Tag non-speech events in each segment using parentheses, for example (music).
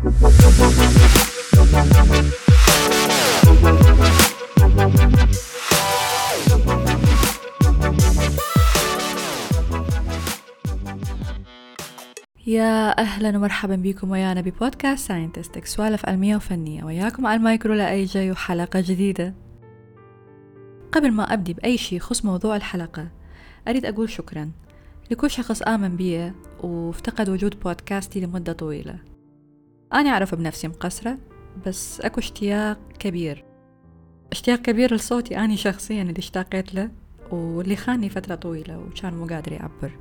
يا أهلا ومرحبا بكم ويانا ببودكاست ساينتستك سوالف علمية وفنية. وياكم على المايكرو الإيجاي وحلقة جديدة. قبل ما أبدي بأي شيء يخص موضوع الحلقة. أريد أقول شكرا لكل شخص آمن بي وأفتقد وجود بودكاستي لمدة طويلة. أنا أعرف بنفسي مقصرة بس أكو اشتياق كبير. اشتياق كبير لصوتي أني شخصيا اللي اشتاقيت له واللي خاني فترة طويلة وكان مو قادر يعبر.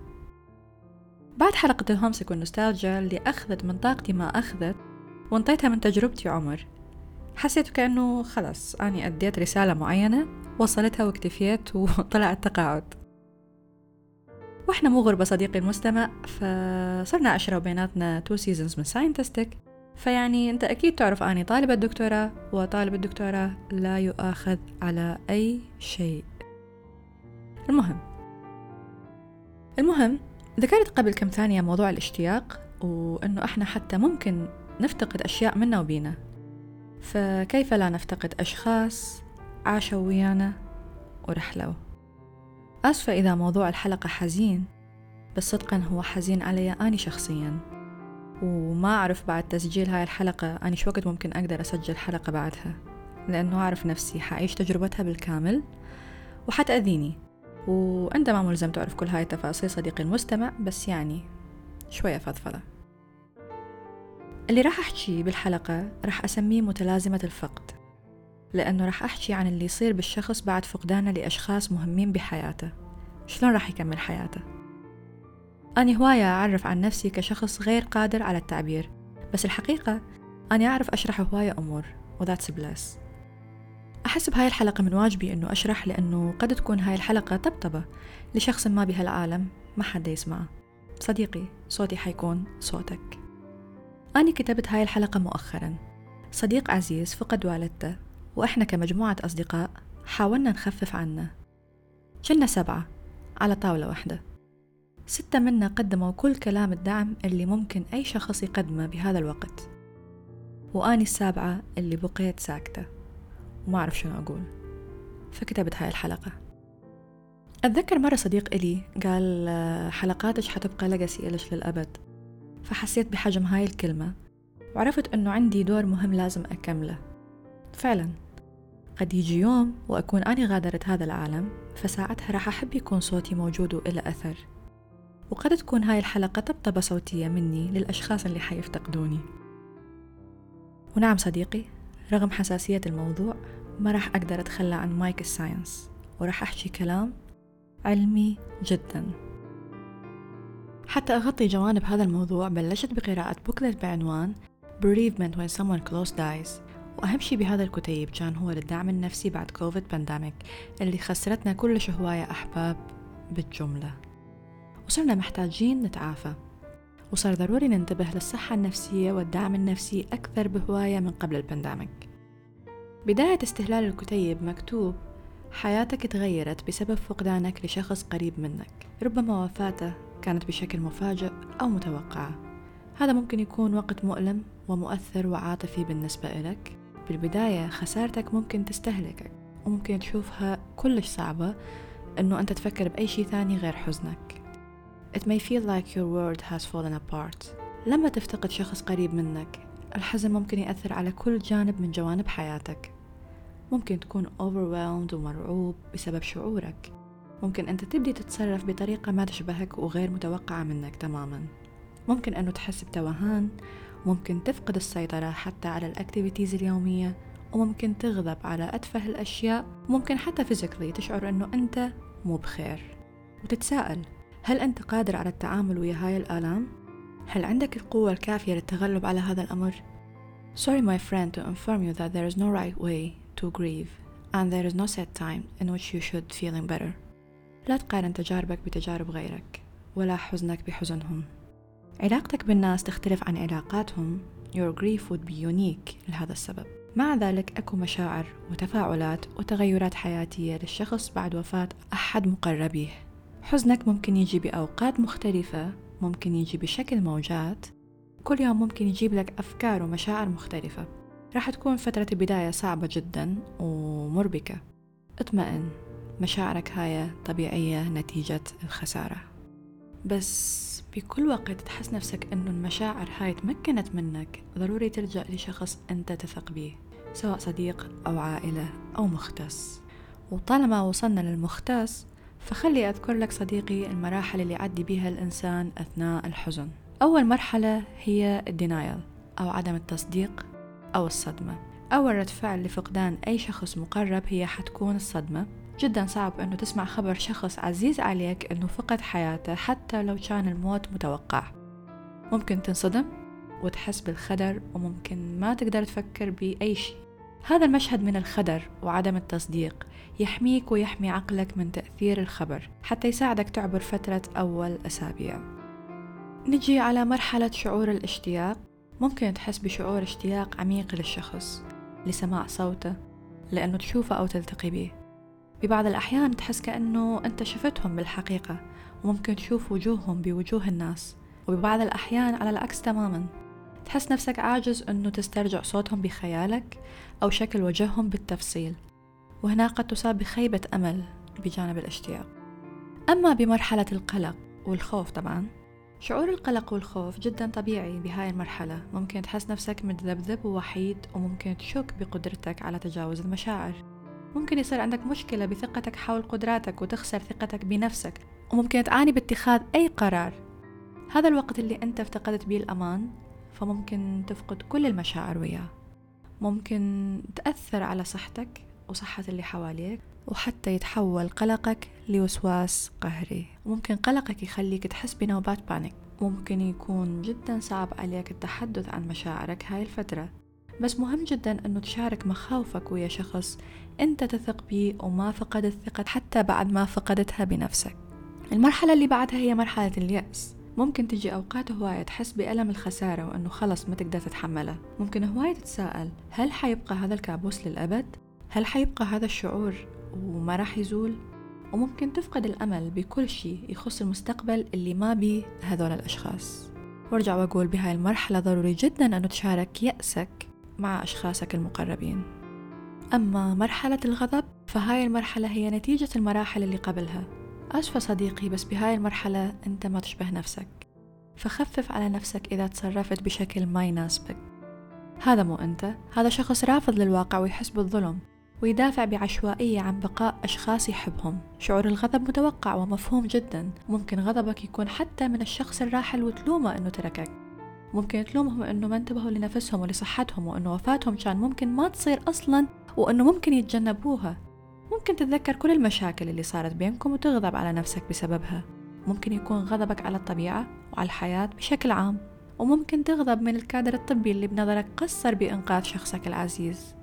بعد حلقة الهومسك والنوستالجيا اللي أخذت من طاقتي ما أخذت وانطيتها من تجربتي عمر حسيت كأنه خلاص أني أديت رسالة معينة وصلتها واكتفيت (laughs) وطلع التقاعد. وإحنا مو غربة صديقي المستمع فصرنا عشرة وبيناتنا two seasons من ساينتستك فيعني أنت أكيد تعرف أني طالبة دكتوراه وطالب الدكتوراه لا يؤاخذ على أي شيء. المهم. المهم ذكرت قبل كم ثانية موضوع الاشتياق وأنه إحنا حتى ممكن نفتقد أشياء منا وبينا. فكيف لا نفتقد أشخاص عاشوا ويانا ورحلوا؟ آسفة إذا موضوع الحلقة حزين بس صدقا هو حزين علي أني شخصيا. وما أعرف بعد تسجيل هاي الحلقة أني شو وقت ممكن أقدر أسجل حلقة بعدها لأنه أعرف نفسي حعيش تجربتها بالكامل وحتأذيني. وأنت ما ملزم تعرف كل هاي التفاصيل صديقي المستمع بس يعني شوية فضفضة. اللي راح أحكي بالحلقة راح أسميه متلازمة الفقد لأنه راح أحكي عن اللي يصير بالشخص بعد فقدانه لأشخاص مهمين بحياته. شلون راح يكمل حياته؟ أني هواية أعرف عن نفسي كشخص غير قادر على التعبير بس الحقيقة أني أعرف أشرح هواية أمور وذاتس بلس أحس بهاي الحلقة من واجبي أنه أشرح لأنه قد تكون هاي الحلقة طبطبة لشخص ما بهالعالم ما حدا يسمعه. صديقي صوتي حيكون صوتك. أنا كتبت هاي الحلقة مؤخرا. صديق عزيز فقد والدته وإحنا كمجموعة أصدقاء حاولنا نخفف عنه. كنا سبعة على طاولة واحدة. ستة منا قدموا كل كلام الدعم اللي ممكن أي شخص يقدمه بهذا الوقت. وأني السابعة اللي بقيت ساكتة. وما أعرف شنو أقول. فكتبت هاي الحلقة. أتذكر مرة صديق إلي قال حلقاتك حتبقى لقسي إلش للأبد. فحسيت بحجم هاي الكلمة. وعرفت أنه عندي دور مهم لازم أكمله. فعلا. قد يجي يوم وأكون أنا غادرت هذا العالم فساعتها راح أحب يكون صوتي موجود وإلى أثر. وقد تكون هاي الحلقة طبطبة صوتية مني للأشخاص اللي حيفتقدوني. ونعم صديقي رغم حساسية الموضوع ما راح أقدر أتخلى عن mic ال science وراح أحكي كلام علمي جدا. حتى أغطي جوانب هذا الموضوع بلشت بقراءة booklet بعنوان Bereavement when someone close dies وأهم شي بهذا الكتيب كان هو للدعم النفسي بعد كوفيد pandemic اللي خسرتنا كلش هواية أحباب بالجملة. وصرنا محتاجين نتعافى. وصار ضروري ننتبه للصحة النفسية والدعم النفسي أكثر بهواية من قبل البانديميك بداية استهلال الكتيب مكتوب حياتك تغيرت بسبب فقدانك لشخص قريب منك. ربما وفاته كانت بشكل مفاجئ أو متوقعة هذا ممكن يكون وقت مؤلم ومؤثر وعاطفي بالنسبة إلك. بالبداية خسارتك ممكن تستهلكك وممكن تشوفها كلش صعبة أنه أنت تفكر بأي شيء ثاني غير حزنك. It may feel like your world has fallen apart. لما تفتقد شخص قريب منك الحزن ممكن يأثر على كل جانب من جوانب حياتك. ممكن تكون overwhelmed ومرعوب بسبب شعورك. ممكن أنت تبدي تتصرف بطريقة ما تشبهك وغير متوقعة منك تماما. ممكن أنه تحس بتوهان. ممكن تفقد السيطرة حتى على الأكتيفيتيز اليومية. وممكن تغضب على أتفه الأشياء. ممكن حتى فيزيكلي تشعر أنه أنت مو بخير. وتتساءل هل أنت قادر على التعامل ويا هاي الآلام؟ هل عندك القوة الكافية للتغلب على هذا الأمر؟ Sorry my friend to inform you that there is no right way to grieve and there is no set time in which you should feeling better. لا تقارن تجاربك بتجارب غيرك ولا حزنك بحزنهم. علاقتك بالناس تختلف عن علاقاتهم Your grief would be unique لهذا السبب. مع ذلك أكو مشاعر وتفاعلات وتغيرات حياتية للشخص بعد وفاة أحد مقربيه حزنك ممكن يجي بأوقات مختلفة ممكن يجي بشكل موجات. كل يوم ممكن يجيب لك أفكار ومشاعر مختلفة. راح تكون فترة البداية صعبة جدا ومربكة. اطمئن مشاعرك هاي طبيعية نتيجة الخسارة. بس بكل وقت تحس نفسك أنه المشاعر هاي تمكنت منك ضروري تلجأ لشخص أنت تثق به سواء صديق أو عائلة أو مختص. وطالما وصلنا للمختص فخلي أذكر لك صديقي المراحل اللي يعدي بها الإنسان أثناء الحزن. أول مرحلة هي الدينايل أو عدم التصديق أو الصدمة. أول رد فعل لفقدان أي شخص مقرب هي حتكون الصدمة. جدا صعب أنه تسمع خبر شخص عزيز عليك أنه فقد حياته حتى لو كان الموت متوقع. ممكن تنصدم وتحس بالخدر وممكن ما تقدر تفكر بأي شيء. هذا المشهد من الخدر وعدم التصديق. يحميك ويحمي عقلك من تأثير الخبر حتى يساعدك تعبر فترة أول أسابيع. نجي على مرحلة شعور الاشتياق. ممكن تحس بشعور اشتياق عميق للشخص لسماع صوته لأنه تشوفه أو تلتقي به. ببعض الأحيان تحس كأنه أنت شفتهم بالحقيقة وممكن تشوف وجوههم بوجوه الناس. وببعض الأحيان على العكس تماما. تحس نفسك عاجز أنه تسترجع صوتهم بخيالك أو شكل وجههم بالتفصيل. وهنا قد تصاب بخيبة أمل بجانب الاشتياق. أما بمرحلة القلق والخوف طبعا شعور القلق والخوف جدا طبيعي بهاي المرحلة. ممكن تحس نفسك متذبذب ووحيد وممكن تشك بقدرتك على تجاوز المشاعر. ممكن يصير عندك مشكلة بثقتك حول قدراتك وتخسر ثقتك بنفسك وممكن تعاني باتخاذ أي قرار. هذا الوقت اللي أنت افتقدت به الأمان فممكن تفقد كل المشاعر وياه. ممكن تأثر على صحتك وصحة اللي حواليك وحتى يتحول قلقك لوسواس قهري. ممكن قلقك يخليك تحس بنوبات بانيك. ممكن يكون جدا صعب عليك التحدث عن مشاعرك هاي الفترة. بس مهم جدا أنه تشارك مخاوفك ويا شخص أنت تثق به وما فقد الثقة حتى بعد ما فقدتها بنفسك. المرحلة اللي بعدها هي مرحلة اليأس. ممكن تجي أوقات هواية تحس بألم الخسارة وأنه خلص ما تقدر تتحملها. ممكن هواية تتساءل هل حيبقى هذا الكابوس للأبد؟ هل حيبقى هذا الشعور وما راح يزول؟ وممكن تفقد الأمل بكل شيء يخص المستقبل اللي ما بيه هذول الأشخاص. وارجع وأقول بهاي المرحلة ضروري جدا أنه تشارك يأسك مع أشخاصك المقربين. أما مرحلة الغضب فهاي المرحلة هي نتيجة المراحل اللي قبلها. أسفة صديقي بس بهاي المرحلة أنت ما تشبه نفسك. فخفف على نفسك إذا تصرفت بشكل ما يناسبك. هذا مو أنت هذا شخص رافض للواقع ويحس بالظلم. ويدافع بعشوائية عن بقاء أشخاص يحبهم. شعور الغضب متوقع ومفهوم جدا. ممكن غضبك يكون حتى من الشخص الراحل وتلومه أنه تركك. ممكن تلومهم أنه ما انتبهوا لنفسهم ولصحتهم وأنه وفاتهم كان ممكن ما تصير أصلا وأنه ممكن يتجنبوها. ممكن تتذكر كل المشاكل اللي صارت بينكم وتغضب على نفسك بسببها. ممكن يكون غضبك على الطبيعة وعلى الحياة بشكل عام. وممكن تغضب من الكادر الطبي اللي بنظرك قصر بإنقاذ شخصك العزيز.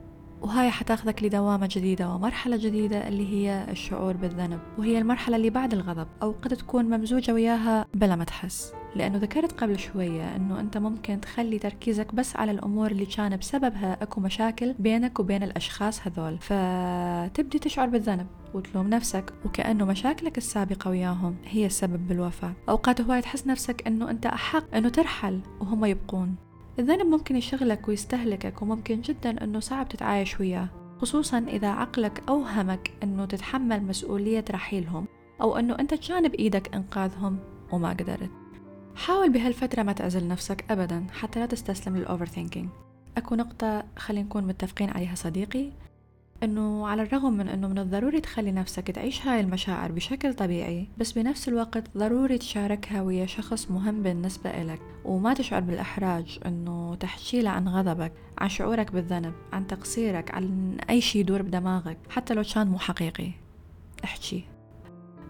وهاي حتاخذك لدوامة جديدة ومرحلة جديدة اللي هي الشعور بالذنب وهي المرحلة اللي بعد الغضب أو قد تكون ممزوجة وياها بلا ما تحس. لأنه ذكرت قبل شوية أنه أنت ممكن تخلي تركيزك بس على الأمور اللي كان بسببها أكو مشاكل بينك وبين الأشخاص هذول. فتبدي تشعر بالذنب وتلوم نفسك وكأنه مشاكلك السابقة وياهم هي السبب بالوفاة. أوقات هواي تحس نفسك أنه أنت أحق أنه ترحل وهم يبقون. الذنب ممكن يشغلك ويستهلكك وممكن جدا أنه صعب تتعايش وياه خصوصا إذا عقلك أوهمك أنه تتحمل مسؤولية رحيلهم أو أنه أنت كان بإيدك إنقاذهم وما قدرت. حاول بهالفترة ما تعزل نفسك أبدا حتى لا تستسلم لل overthinking أكو نقطة خلينا نكون متفقين عليها صديقي. إنه على الرغم من إنه من الضروري تخلي نفسك تعيش هاي المشاعر بشكل طبيعي بس بنفس الوقت ضروري تشاركها ويا شخص مهم بالنسبة إلك. وما تشعر بالإحراج إنه تحكي عن غضبك عن شعورك بالذنب عن تقصيرك عن أي شي يدور بدماغك حتى لو كان مو حقيقي. احكي.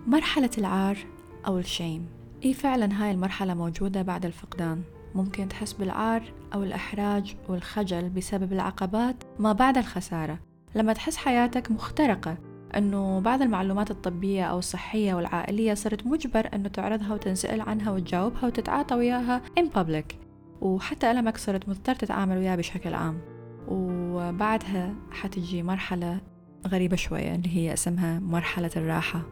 مرحلة العار أو الشيم. إي فعلا هاي المرحلة موجودة بعد الفقدان. ممكن تحس بالعار أو الإحراج والخجل بسبب العقبات ما بعد الخسارة. لما تحس حياتك مخترقة أنه بعض المعلومات الطبية أو الصحية والعائلية صرت مجبر أنه تعرضها وتنسأل عنها وتجاوبها وتتعاطى وياها in public. وحتى ألمك صرت مضطر تتعامل وياه بشكل عام. وبعدها حتجي مرحلة غريبة شوية اللي هي اسمها مرحلة الراحة.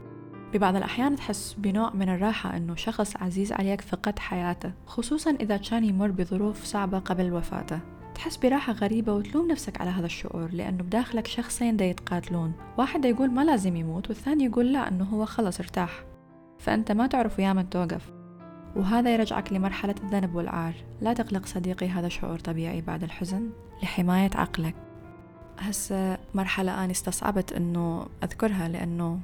ببعض الأحيان تحس بنوع من الراحة أنه شخص عزيز عليك فقد حياته خصوصا إذا كان يمر بظروف صعبة قبل وفاته. تحس براحة غريبة وتلوم نفسك على هذا الشعور لأنه بداخلك شخصين دا يتقاتلون. واحد يقول ما لازم يموت والثاني يقول لا أنه هو خلص ارتاح. فأنت ما تعرف ويا من توقف. وهذا يرجعك لمرحلة الذنب والعار. لا تقلق صديقي هذا شعور طبيعي بعد الحزن لحماية عقلك. هسه مرحلة أنا استصعبت أنه أذكرها لأنه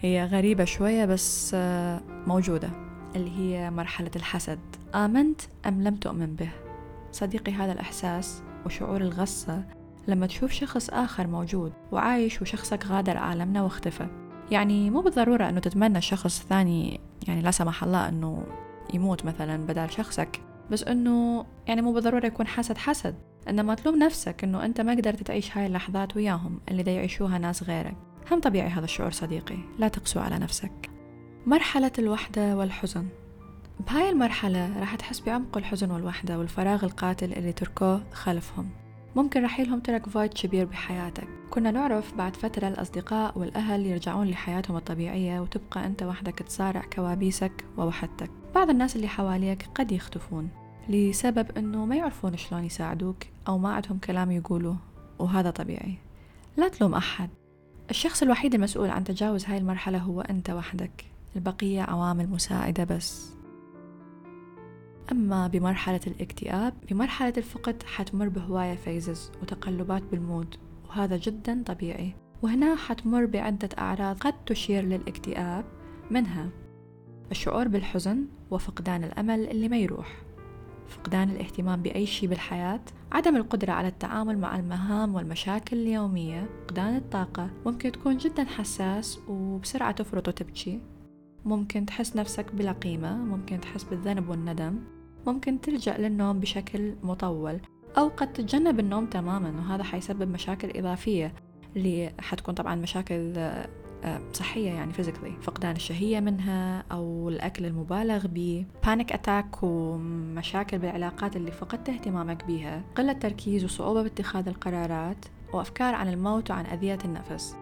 هي غريبة شوية بس موجودة اللي هي مرحلة الحسد. آمنت أم لم تؤمن به؟ صديقي هذا الإحساس وشعور الغصة لما تشوف شخص آخر موجود وعايش وشخصك غادر عالمنا واختفى. يعني مو بالضرورة أنه تتمنى شخص ثاني يعني لا سمح الله أنه يموت مثلا بدل شخصك بس أنه يعني مو بالضرورة يكون حسد حسد إنما تلوم نفسك أنه أنت ما قدرت تعيش هاي اللحظات وياهم اللي دا يعيشوها ناس غيرك. هم طبيعي هذا الشعور صديقي لا تقسو على نفسك. مرحلة الوحدة والحزن. بهاي المرحلة راح تحس بعمق الحزن والوحدة والفراغ القاتل اللي تركوه خلفهم. ممكن رحيلهم ترك فايد كبير بحياتك. كنا نعرف بعد فترة الأصدقاء والأهل يرجعون لحياتهم الطبيعية وتبقى أنت وحدك تصارع كوابيسك ووحدتك. بعض الناس اللي حواليك قد يختفون لسبب أنه ما يعرفون شلون يساعدوك أو ما عندهم كلام يقولوه وهذا طبيعي. لا تلوم أحد. الشخص الوحيد المسؤول عن تجاوز هاي المرحلة هو أنت وحدك. البقية عوامل مساعدة بس. أما بمرحلة الاكتئاب بمرحلة الفقد حتمر بهواية phases وتقلبات بال mood وهذا جدا طبيعي. وهنا حتمر بعدة أعراض قد تشير للاكتئاب منها الشعور بالحزن وفقدان الأمل اللي ما يروح. فقدان الاهتمام بأي شيء بالحياة عدم القدرة على التعامل مع المهام والمشاكل اليومية فقدان الطاقة ممكن تكون جدا حساس وبسرعة تفرط وتبكي ممكن تحس نفسك بلا قيمة ممكن تحس بالذنب والندم. ممكن تلجأ للنوم بشكل مطول أو قد تتجنب النوم تماما وهذا حيسبب مشاكل إضافية اللي حتكون طبعا مشاكل آه، صحية يعني physically فقدان الشهية منها أو الأكل المبالغ به panic attack ومشاكل بالعلاقات اللي فقدت اهتمامك بيها قلة تركيز وصعوبة باتخاذ القرارات وأفكار عن الموت وعن أذية النفس.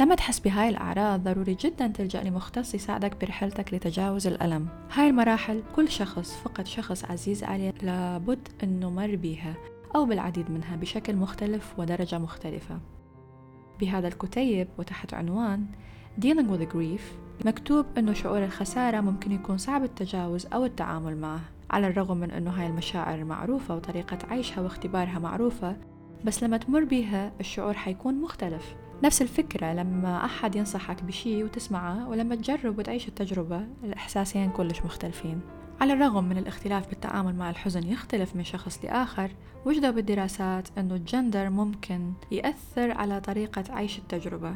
لما تحس بهاي الأعراض ضروري جدا تلجأ لمختص يساعدك برحلتك لتجاوز الألم. هاي المراحل كل شخص فقد شخص عزيز عليه لابد أنه مر بيها أو بالعديد منها بشكل مختلف ودرجة مختلفة. بهذا الكتيب وتحت عنوان Dealing with Grief مكتوب أنه شعور الخسارة ممكن يكون صعب التجاوز أو التعامل معه. على الرغم من أنه هاي المشاعر معروفة وطريقة عيشها واختبارها معروفة بس لما تمر بيها الشعور حيكون مختلف. نفس الفكرة لما أحد ينصحك بشي وتسمعه ولما تجرب وتعيش التجربة الإحساسين كلش مختلفين. على الرغم من الاختلاف بالتعامل مع الحزن يختلف من شخص لآخر وجدوا بالدراسات أنه الجندر ممكن يأثر على طريقة عيش التجربة.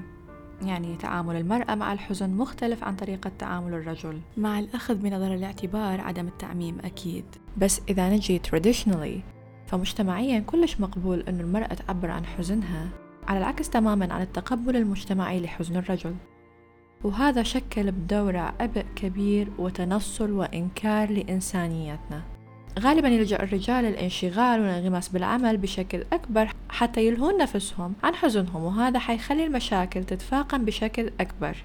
يعني تعامل المرأة مع الحزن مختلف عن طريقة تعامل الرجل. مع الأخذ بنظر الاعتبار عدم التعميم أكيد. بس إذا نجي traditionally فمجتمعيا كلش مقبول أن المرأة تعبر عن حزنها. على العكس تماما عن التقبل المجتمعي لحزن الرجل. وهذا شكل بدورة عبء كبير وتنصل وإنكار لإنسانيتنا. غالبا يلجأ الرجال للانشغال والانغماس بالعمل بشكل أكبر حتى يلهون نفسهم عن حزنهم وهذا حيخلي المشاكل تتفاقم بشكل أكبر.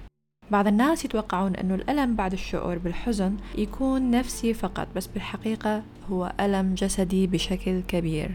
بعض الناس يتوقعون أنه الألم بعد الشعور بالحزن يكون نفسي فقط بس بالحقيقة هو ألم جسدي بشكل كبير.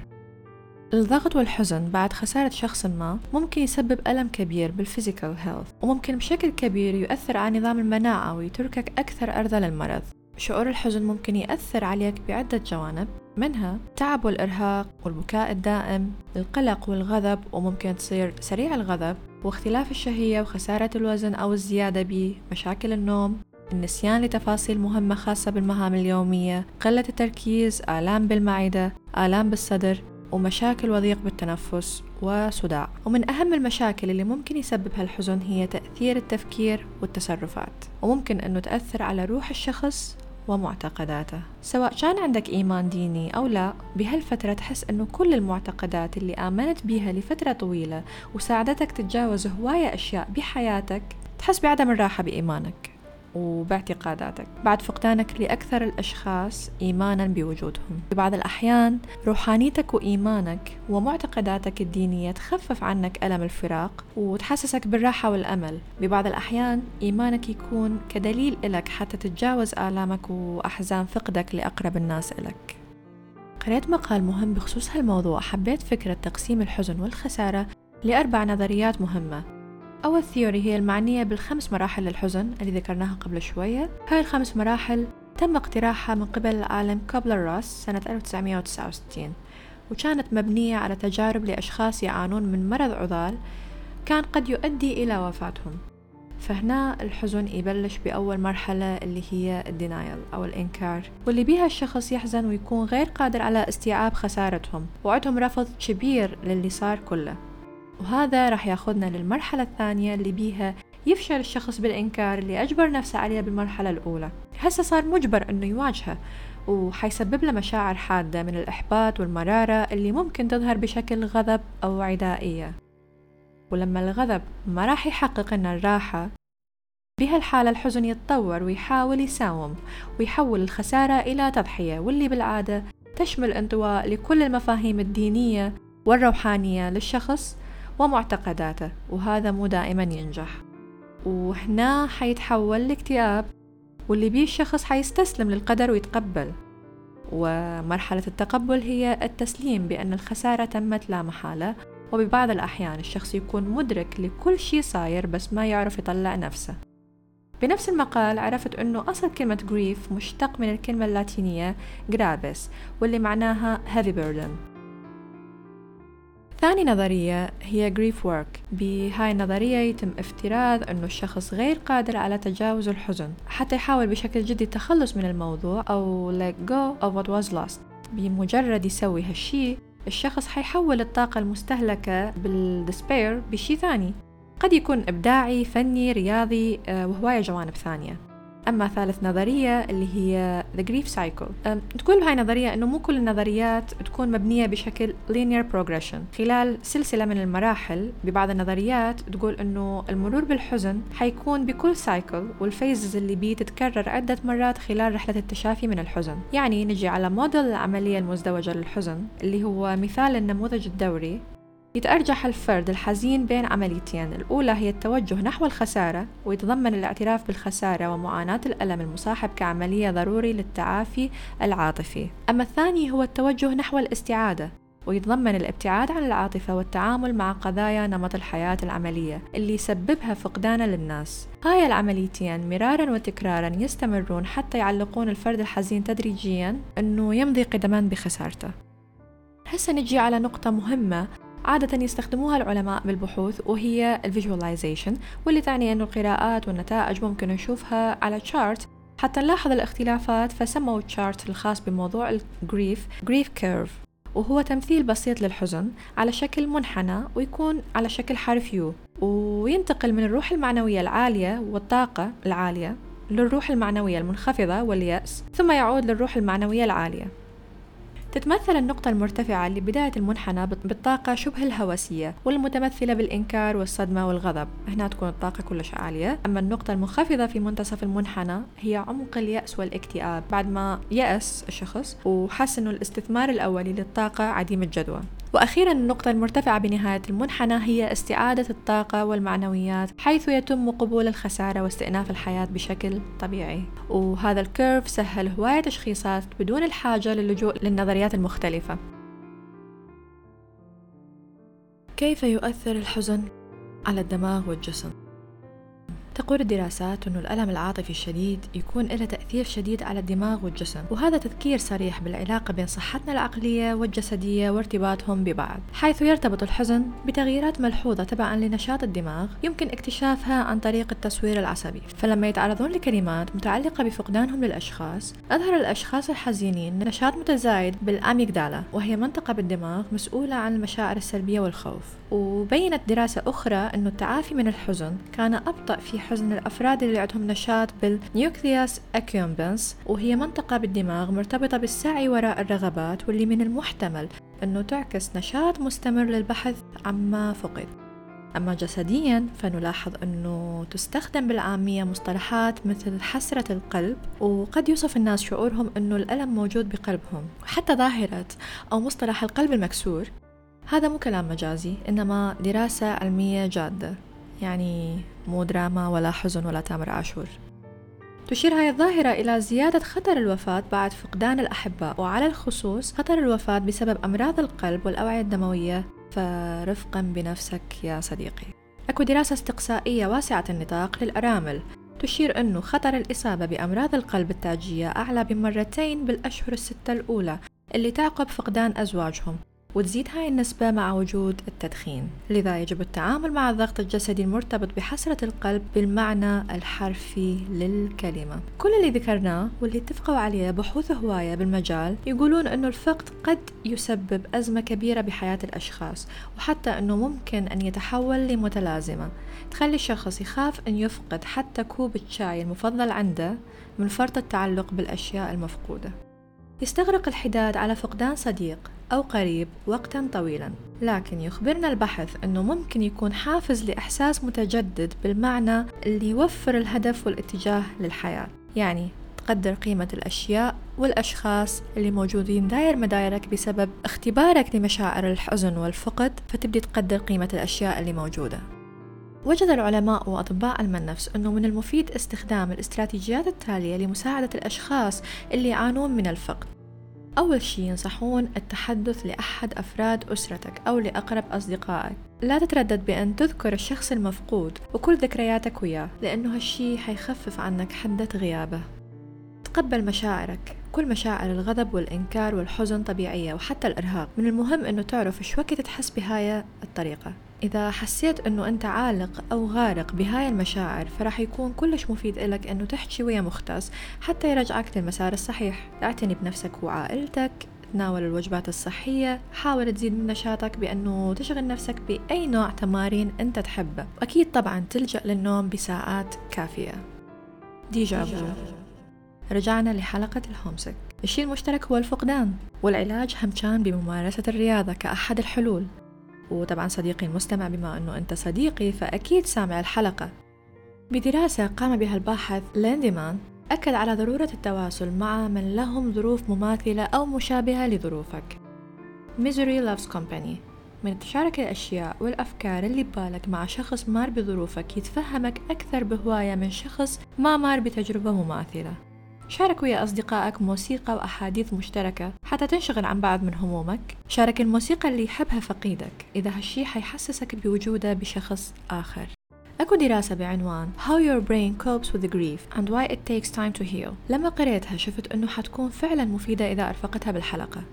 الضغط والحزن بعد خسارة شخص ما ممكن يسبب ألم كبير بال physical health وممكن بشكل كبير يؤثر على نظام المناعة ويتركك أكثر عرضة للمرض شعور الحزن ممكن يأثر عليك بعدة جوانب منها التعب والإرهاق والبكاء الدائم القلق والغضب وممكن تصير سريع الغضب واختلاف الشهية وخسارة الوزن أو الزيادة به مشاكل النوم النسيان لتفاصيل مهمة خاصة بالمهام اليومية قلة التركيز آلام بالمعدة آلام بالصدر. ومشاكل وضيق بالتنفس وصداع. ومن أهم المشاكل اللي ممكن يسببها الحزن هي تأثير التفكير والتصرفات وممكن أنه تأثر على روح الشخص ومعتقداته. سواء كان عندك إيمان ديني أو لا بهالفترة تحس أنه كل المعتقدات اللي آمنت بيها لفترة طويلة وساعدتك تتجاوز هواية أشياء بحياتك تحس بعدم الراحة بإيمانك. وباعتقاداتك. بعد فقدانك لأكثر الأشخاص إيمانا بوجودهم. في بعض الأحيان روحانيتك وإيمانك ومعتقداتك الدينية تخفف عنك ألم الفراق وتحسسك بالراحة والأمل. ببعض الأحيان إيمانك يكون كدليل إلك حتى تتجاوز آلامك وأحزان فقدك لأقرب الناس إلك. قرأت مقال مهم بخصوص هالموضوع. حبيت فكرة تقسيم الحزن والخسارة لأربع نظريات مهمة. أول theory هي المعنية بالخمس مراحل للحزن اللي ذكرناها قبل شوية. هاي الخمس مراحل تم اقتراحها من قبل العالم كوبلر روس سنة 1969 وكانت مبنية على تجارب لأشخاص يعانون من مرض عضال كان قد يؤدي إلى وفاتهم. فهنا الحزن يبلش بأول مرحلة اللي هي ال denial أو الإنكار واللي بيها الشخص يحزن ويكون غير قادر على استيعاب خسارتهم وعندهم رفض كبير للي صار كله. وهذا راح ياخذنا للمرحلة الثانية اللي بيها يفشل الشخص بالإنكار اللي أجبر نفسه عليه بالمرحلة الأولى. هسه صار مجبر أنه يواجهه وحيسبب له مشاعر حادة من الإحباط والمرارة اللي ممكن تظهر بشكل غضب أو عدائية. ولما الغضب ما راح يحقق لنا الراحة بهالحالة الحزن يتطور ويحاول يساوم ويحول الخسارة إلى تضحية واللي بالعادة تشمل انطواء لكل المفاهيم الدينية والروحانية للشخص ومعتقداته وهذا مو دائما ينجح. وهنا حيتحول لاكتئاب واللي بيه الشخص حيستسلم للقدر ويتقبل. ومرحلة التقبل هي التسليم بأن الخسارة تمت لا محالة وببعض الأحيان الشخص يكون مدرك لكل شي صاير بس ما يعرف يطلع نفسه. بنفس المقال عرفت أنه أصل كلمة grief مشتق من الكلمة اللاتينية gravis واللي معناها heavy burden ثاني نظرية هي grief work. بهاي النظرية يتم افتراض أنه الشخص غير قادر على تجاوز الحزن حتى يحاول بشكل جدي التخلص من الموضوع أو let go of what was lost. بمجرد يسوي هالشي الشخص حيحول الطاقة المستهلكة بالدسبير بشي ثاني. قد يكون إبداعي فني رياضي آه، وهواية جوانب ثانية. أما ثالث نظرية اللي هي The Grief Cycle. تقول بهاي النظرية أنه مو كل النظريات تكون مبنية بشكل linear progression. خلال سلسلة من المراحل ببعض النظريات تقول أنه المرور بالحزن حيكون بكل cycle وال phases اللي بيه تتكرر عدة مرات خلال رحلة التشافي من الحزن. يعني نجي على موديل العملية المزدوجة للحزن اللي هو مثال النموذج الدوري يتأرجح الفرد الحزين بين عمليتين. الأولى هي التوجه نحو الخسارة ويتضمن الاعتراف بالخسارة ومعاناة الألم المصاحب كعملية ضروري للتعافي العاطفي. أما الثاني هو التوجه نحو الاستعادة ويتضمن الابتعاد عن العاطفة والتعامل مع قضايا نمط الحياة العملية اللي يسببها فقدانا للناس. هاي العمليتين مرارا وتكرارا يستمرون حتى يعلقون الفرد الحزين تدريجيا أنه يمضي قدما بخسارته. هسه نجي على نقطة مهمة. عادة يستخدموها العلماء بالبحوث وهي ال visualization واللي تعني أن القراءات والنتائج ممكن نشوفها على chart حتى نلاحظ الاختلافات فسموا ال chart الخاص بموضوع ال grief grief curve وهو تمثيل بسيط للحزن على شكل منحنى ويكون على شكل حرف U وينتقل من الروح المعنوية العالية والطاقة العالية للروح المعنوية المنخفضة واليأس ثم يعود للروح المعنوية العالية. تتمثل النقطة المرتفعة لبداية المنحنى بالطاقة شبه الهوسية والمتمثلة بالإنكار والصدمة والغضب. هنا تكون الطاقة كلش عالية. أما النقطة المنخفضة في منتصف المنحنى هي عمق اليأس والاكتئاب بعد ما يأس الشخص وحس أنه الاستثمار الأولي للطاقة عديم الجدوى. وأخيرا النقطة المرتفعة بنهاية المنحنى هي استعادة الطاقة والمعنويات حيث يتم قبول الخسارة واستئناف الحياة بشكل طبيعي وهذا الكيرف سهل هواية تشخيصات بدون الحاجة للجوء للنظريات المختلفة كيف يؤثر الحزن على الدماغ والجسم؟ تقول الدراسات أن الألم العاطفي الشديد يكون له تأثير شديد على الدماغ والجسم وهذا تذكير صريح بالعلاقة بين صحتنا العقلية والجسدية وارتباطهم ببعض حيث يرتبط الحزن بتغييرات ملحوظة تبعا لنشاط الدماغ يمكن اكتشافها عن طريق التصوير العصبي. فلما يتعرضون لكلمات متعلقة بفقدانهم للأشخاص أظهر الأشخاص الحزينين نشاط متزايد بال amygdala وهي منطقة بالدماغ مسؤولة عن المشاعر السلبية والخوف. وبينت دراسة أخرى أن التعافي من الحزن كان أبطأ في حزن الأفراد اللي عندهم نشاط بال nucleus accumbens وهي منطقة بالدماغ مرتبطة بالسعي وراء الرغبات واللي من المحتمل أنه تعكس نشاط مستمر للبحث عما فقد. أما جسديا فنلاحظ أنه تستخدم بالعامية مصطلحات مثل حسرة القلب وقد يوصف الناس شعورهم أنه الألم موجود بقلبهم وحتى ظاهرة أو مصطلح القلب المكسور. هذا مو كلام مجازي إنما دراسة علمية جادة. يعني مو دراما ولا حزن ولا تامر عاشور. تشير هذه الظاهرة إلى زيادة خطر الوفاة بعد فقدان الأحباء وعلى الخصوص خطر الوفاة بسبب أمراض القلب والأوعية الدموية. فرفقا بنفسك يا صديقي. أكو دراسة استقصائية واسعة النطاق للأرامل. تشير أنه خطر الإصابة بأمراض القلب التاجية أعلى بمرتين بالأشهر الستة الأولى اللي تعقب فقدان أزواجهم. وتزيد هاي النسبة مع وجود التدخين. لذا يجب التعامل مع الضغط الجسدي المرتبط بحسرة القلب بالمعنى الحرفي للكلمة. كل اللي ذكرناه واللي اتفقوا عليه بحوث هواية بالمجال يقولون أنه الفقد قد يسبب أزمة كبيرة بحياة الأشخاص وحتى أنه ممكن أن يتحول لمتلازمة. تخلي الشخص يخاف أن يفقد حتى كوب الشاي المفضل عنده من فرط التعلق بالأشياء المفقودة. يستغرق الحداد على فقدان صديق. أو قريب وقتا طويلا. لكن يخبرنا البحث أنه ممكن يكون حافز لإحساس متجدد بالمعنى اللي يوفر الهدف والاتجاه للحياة. يعني تقدر قيمة الأشياء والأشخاص اللي موجودين داير مدايرك بسبب اختبارك لمشاعر الحزن والفقد فتبدي تقدر قيمة الأشياء اللي موجودة. وجد العلماء وأطباء علم النفس أنه من المفيد استخدام الاستراتيجيات التالية لمساعدة الأشخاص اللي يعانون من الفقد. أول شي ينصحون التحدث لأحد أفراد أسرتك أو لأقرب أصدقائك. لا تتردد بأن تذكر الشخص المفقود وكل ذكرياتك وياه لأنه هالشي حيخفف عنك حدة غيابه. تقبل مشاعرك. كل مشاعر الغضب والإنكار والحزن طبيعية وحتى الإرهاق. من المهم أنه تعرف إيش وقت تحس بهاي الطريقة. إذا حسيت أنه أنت عالق أو غارق بهاي المشاعر فراح يكون كلش مفيد إلك أنه تحكي ويا مختص حتى يرجعك للمسار الصحيح. اعتني بنفسك وعائلتك تناول الوجبات الصحية حاول تزيد من نشاطك بأنه تشغل نفسك بأي نوع تمارين أنت تحبه وأكيد طبعا تلجأ للنوم بساعات كافية. ديجافو رجعنا لحلقة الهومسك. الشيء المشترك هو الفقدان والعلاج هم كان بممارسة الرياضة كأحد الحلول. وطبعا صديقي المستمع بما أنه أنت صديقي فأكيد سامع الحلقة. بدراسة قام بها الباحث لانديمان أكد على ضرورة التواصل مع من لهم ظروف مماثلة أو مشابهة لظروفك. Misery Loves Company من تشارك الأشياء والأفكار اللي ببالك مع شخص مار بظروفك يتفهمك أكثر بهواية من شخص ما مار بتجربة مماثلة. شارك ويا أصدقائك موسيقى وأحاديث مشتركة حتى تنشغل عن بعض من همومك. شارك الموسيقى اللي يحبها فقيدك إذا هالشي حيحسسك بوجودة بشخص آخر. أكو دراسة بعنوان How your brain copes with grief and why it takes time to heal. لما قريتها شفت أنه حتكون فعلا مفيدة إذا أرفقتها بالحلقة.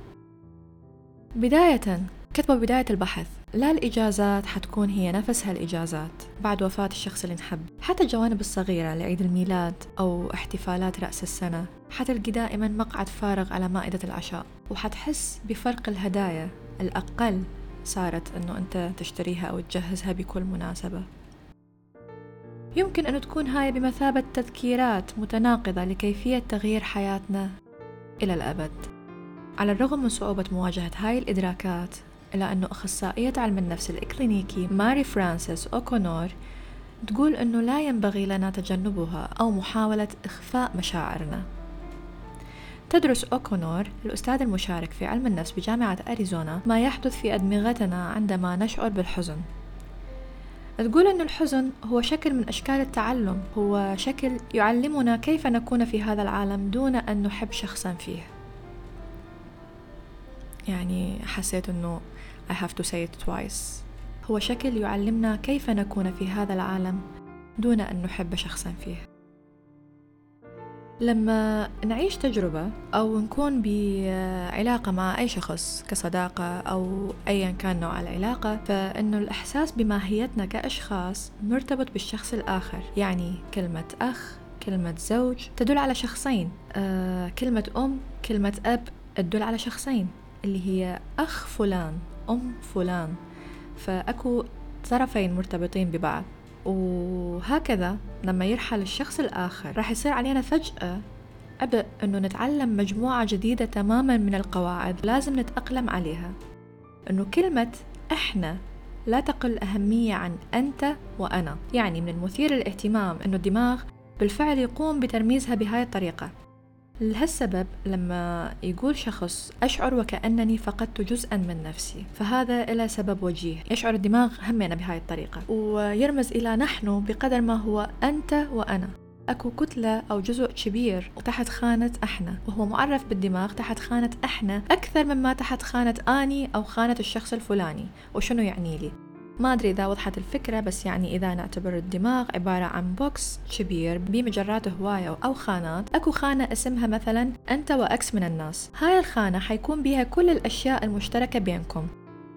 بداية كتبوا بداية البحث لا الإجازات حتكون هي نفسها الإجازات بعد وفاة الشخص اللي نحب. حتى الجوانب الصغيرة لعيد الميلاد أو احتفالات رأس السنة حتلقي دائما مقعد فارغ على مائدة العشاء وحتحس بفرق الهدايا الأقل صارت أنه أنت تشتريها أو تجهزها بكل مناسبة. يمكن أن تكون هاي بمثابة تذكيرات متناقضة لكيفية تغيير حياتنا إلى الأبد. على الرغم من صعوبة مواجهة هاي الإدراكات إلا أنه أخصائية علم النفس الإكلينيكي ماري فرانسيس أوكونور تقول أنه لا ينبغي لنا تجنبها أو محاولة إخفاء مشاعرنا. تدرس أوكونور الأستاذ المشارك في علم النفس بجامعة أريزونا ما يحدث في أدمغتنا عندما نشعر بالحزن. تقول أن الحزن هو شكل من أشكال التعلم هو شكل يعلمنا كيف نكون في هذا العالم دون أن نحب شخصا فيه. يعني حسيت أنه I have to say it twice. هو شكل يعلمنا كيف نكون في هذا العالم دون أن نحب شخصا فيه. لما نعيش تجربة أو نكون بعلاقة مع أي شخص كصداقة أو أيا كان نوع العلاقة فإنه الإحساس بماهيتنا كأشخاص مرتبط بالشخص الآخر يعني كلمة أخ كلمة زوج تدل على شخصين. آه كلمة أم كلمة أب تدل على شخصين اللي هي أخ فلان. أم فلان. فأكو طرفين مرتبطين ببعض. وهكذا لما يرحل الشخص الآخر راح يصير علينا فجأة عبء أنه نتعلم مجموعة جديدة تماما من القواعد لازم نتأقلم عليها. أنه كلمة إحنا لا تقل أهمية عن أنت وأنا. يعني من المثير للاهتمام أنه الدماغ بالفعل يقوم بترميزها بهاي الطريقة. لهالسبب لما يقول شخص أشعر وكأنني فقدت جزءا من نفسي فهذا إلى سبب وجيه. يشعر الدماغ همنا بهاي الطريقة. ويرمز إلى نحن بقدر ما هو أنت وأنا. أكو كتلة أو جزء كبير تحت خانة إحنا وهو معرف بالدماغ تحت خانة إحنا أكثر مما تحت خانة أني أو خانة الشخص الفلاني. وشنو يعني لي؟ ما أدري إذا وضحت الفكرة بس يعني إذا نعتبر الدماغ عبارة عن box كبير بي مجرات هواية أو خانات أكو خانة اسمها مثلا أنت و X من الناس. هاي الخانة حيكون بيها كل الأشياء المشتركة بينكم.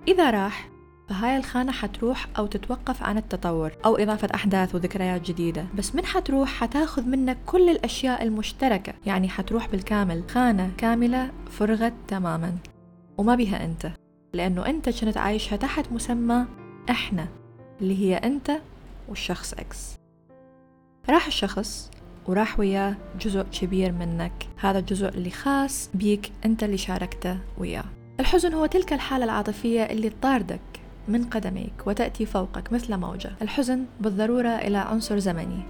إذا راح فهاي الخانة حتروح أو تتوقف عن التطور أو إضافة أحداث وذكريات جديدة. بس من حتروح؟ حتاخذ منك كل الأشياء المشتركة. يعني حتروح بالكامل. خانة كاملة فرغت تماما. وما بها أنت. لأنه أنت كنت عايشها تحت مسمى إحنا اللي هي أنت والشخص إكس راح الشخص وراح وياه جزء كبير منك. هذا الجزء اللي خاص بيك أنت اللي شاركته وياه. الحزن هو تلك الحالة العاطفية اللي تطاردك من قدميك وتأتي فوقك مثل موجة. الحزن بالضرورة إلى عنصر زمني.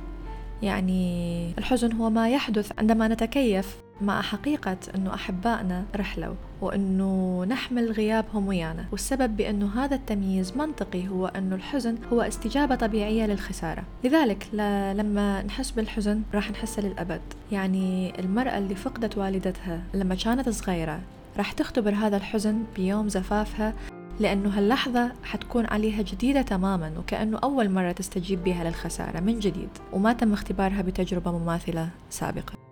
يعني الحزن هو ما يحدث عندما نتكيف مع حقيقة أنه أحبائنا رحلوا وأنه نحمل غيابهم ويانا. والسبب بأنه هذا التمييز منطقي هو أنه الحزن هو استجابة طبيعية للخسارة. لذلك لما نحس بالحزن راح نحسه للأبد. يعني المرأة اللي فقدت والدتها لما كانت صغيرة راح تختبر هذا الحزن بيوم زفافها لأنه هاللحظة حتكون عليها جديدة تماما وكأنه أول مرة تستجيب بها للخسارة من جديد. وما تم اختبارها بتجربة مماثلة سابقا.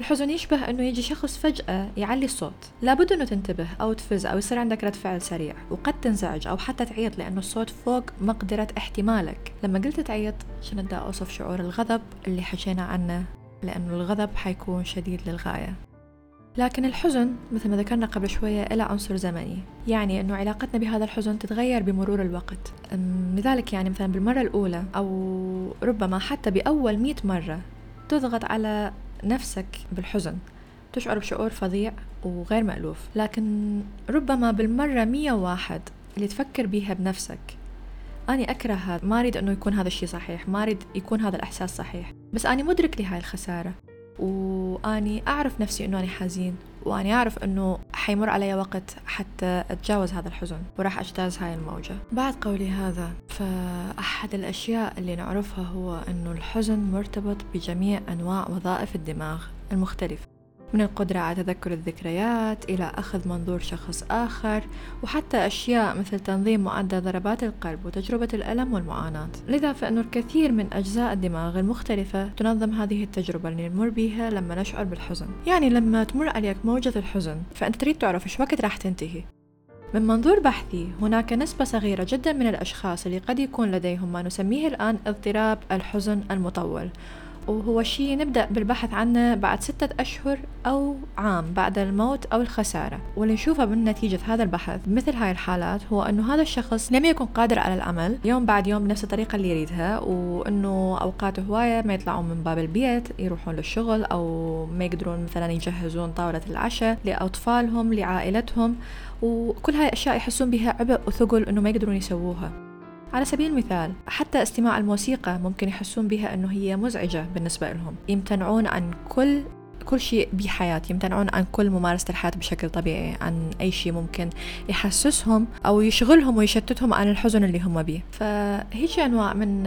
الحزن يشبه أنه يجي شخص فجأة يعلي الصوت. لابد أنه تنتبه أو تفز أو يصير عندك رد فعل سريع وقد تنزعج أو حتى تعيط لأنه الصوت فوق مقدرة احتمالك. لما قلت تعيط كنت أوصف شعور الغضب اللي حكينا عنه؟ لأنه الغضب حيكون شديد للغاية. لكن الحزن مثل ما ذكرنا قبل شوية إلى عنصر زمني. يعني أنه علاقتنا بهذا الحزن تتغير بمرور الوقت. لذلك يعني مثلا بالمرة الأولى أو ربما حتى بأول مئة مرة تضغط على نفسك بالحزن تشعر بشعور فظيع وغير مألوف. لكن ربما بالمرة مية واحد اللي تفكر بيها بنفسك أنا أكره هذا ما أريد أنه يكون هذا الشيء صحيح ما أريد يكون هذا الإحساس صحيح بس أنا مدرك لهاي الخسارة وأني أعرف نفسي أنه أنا حزين. وأني أعرف أنه حيمر علي وقت حتى أتجاوز هذا الحزن وراح أجتاز هاي الموجة. بعد قولي هذا فأحد الأشياء اللي نعرفها هو أنه الحزن مرتبط بجميع أنواع وظائف الدماغ المختلفة. من القدرة على تذكر الذكريات إلى أخذ منظور شخص آخر وحتى أشياء مثل تنظيم معدل ضربات القلب وتجربة الألم والمعاناة. لذا فإن الكثير من أجزاء الدماغ المختلفة تنظم هذه التجربة اللي نمر بها لما نشعر بالحزن. يعني لما تمر عليك موجة الحزن فأنت تريد تعرف إيش وقت راح تنتهي. من منظور بحثي هناك نسبة صغيرة جدا من الأشخاص اللي قد يكون لديهم ما نسميه الآن اضطراب الحزن المطول. وهو شيء نبدأ بالبحث عنه بعد ستة أشهر أو عام بعد الموت أو الخسارة. واللي نشوفه من نتيجة هذا البحث مثل هاي الحالات هو أنه هذا الشخص لم يكن قادر على العمل يوم بعد يوم بنفس الطريقة اللي يريدها وأنه أوقات هواية ما يطلعون من باب البيت يروحون للشغل أو ما يقدرون مثلا يجهزون طاولة العشاء لأطفالهم لعائلتهم. وكل هاي الأشياء يحسون بها عبء وثقل أنه ما يقدرون يسووها. على سبيل المثال حتى استماع الموسيقى ممكن يحسون بها أنه هي مزعجة بالنسبة لهم. يمتنعون عن كل كل شيء بحياتي يمتنعون عن كل ممارسة الحياة بشكل طبيعي عن أي شيء ممكن يحسسهم أو يشغلهم ويشتتهم عن الحزن اللي هم به فهيك أنواع من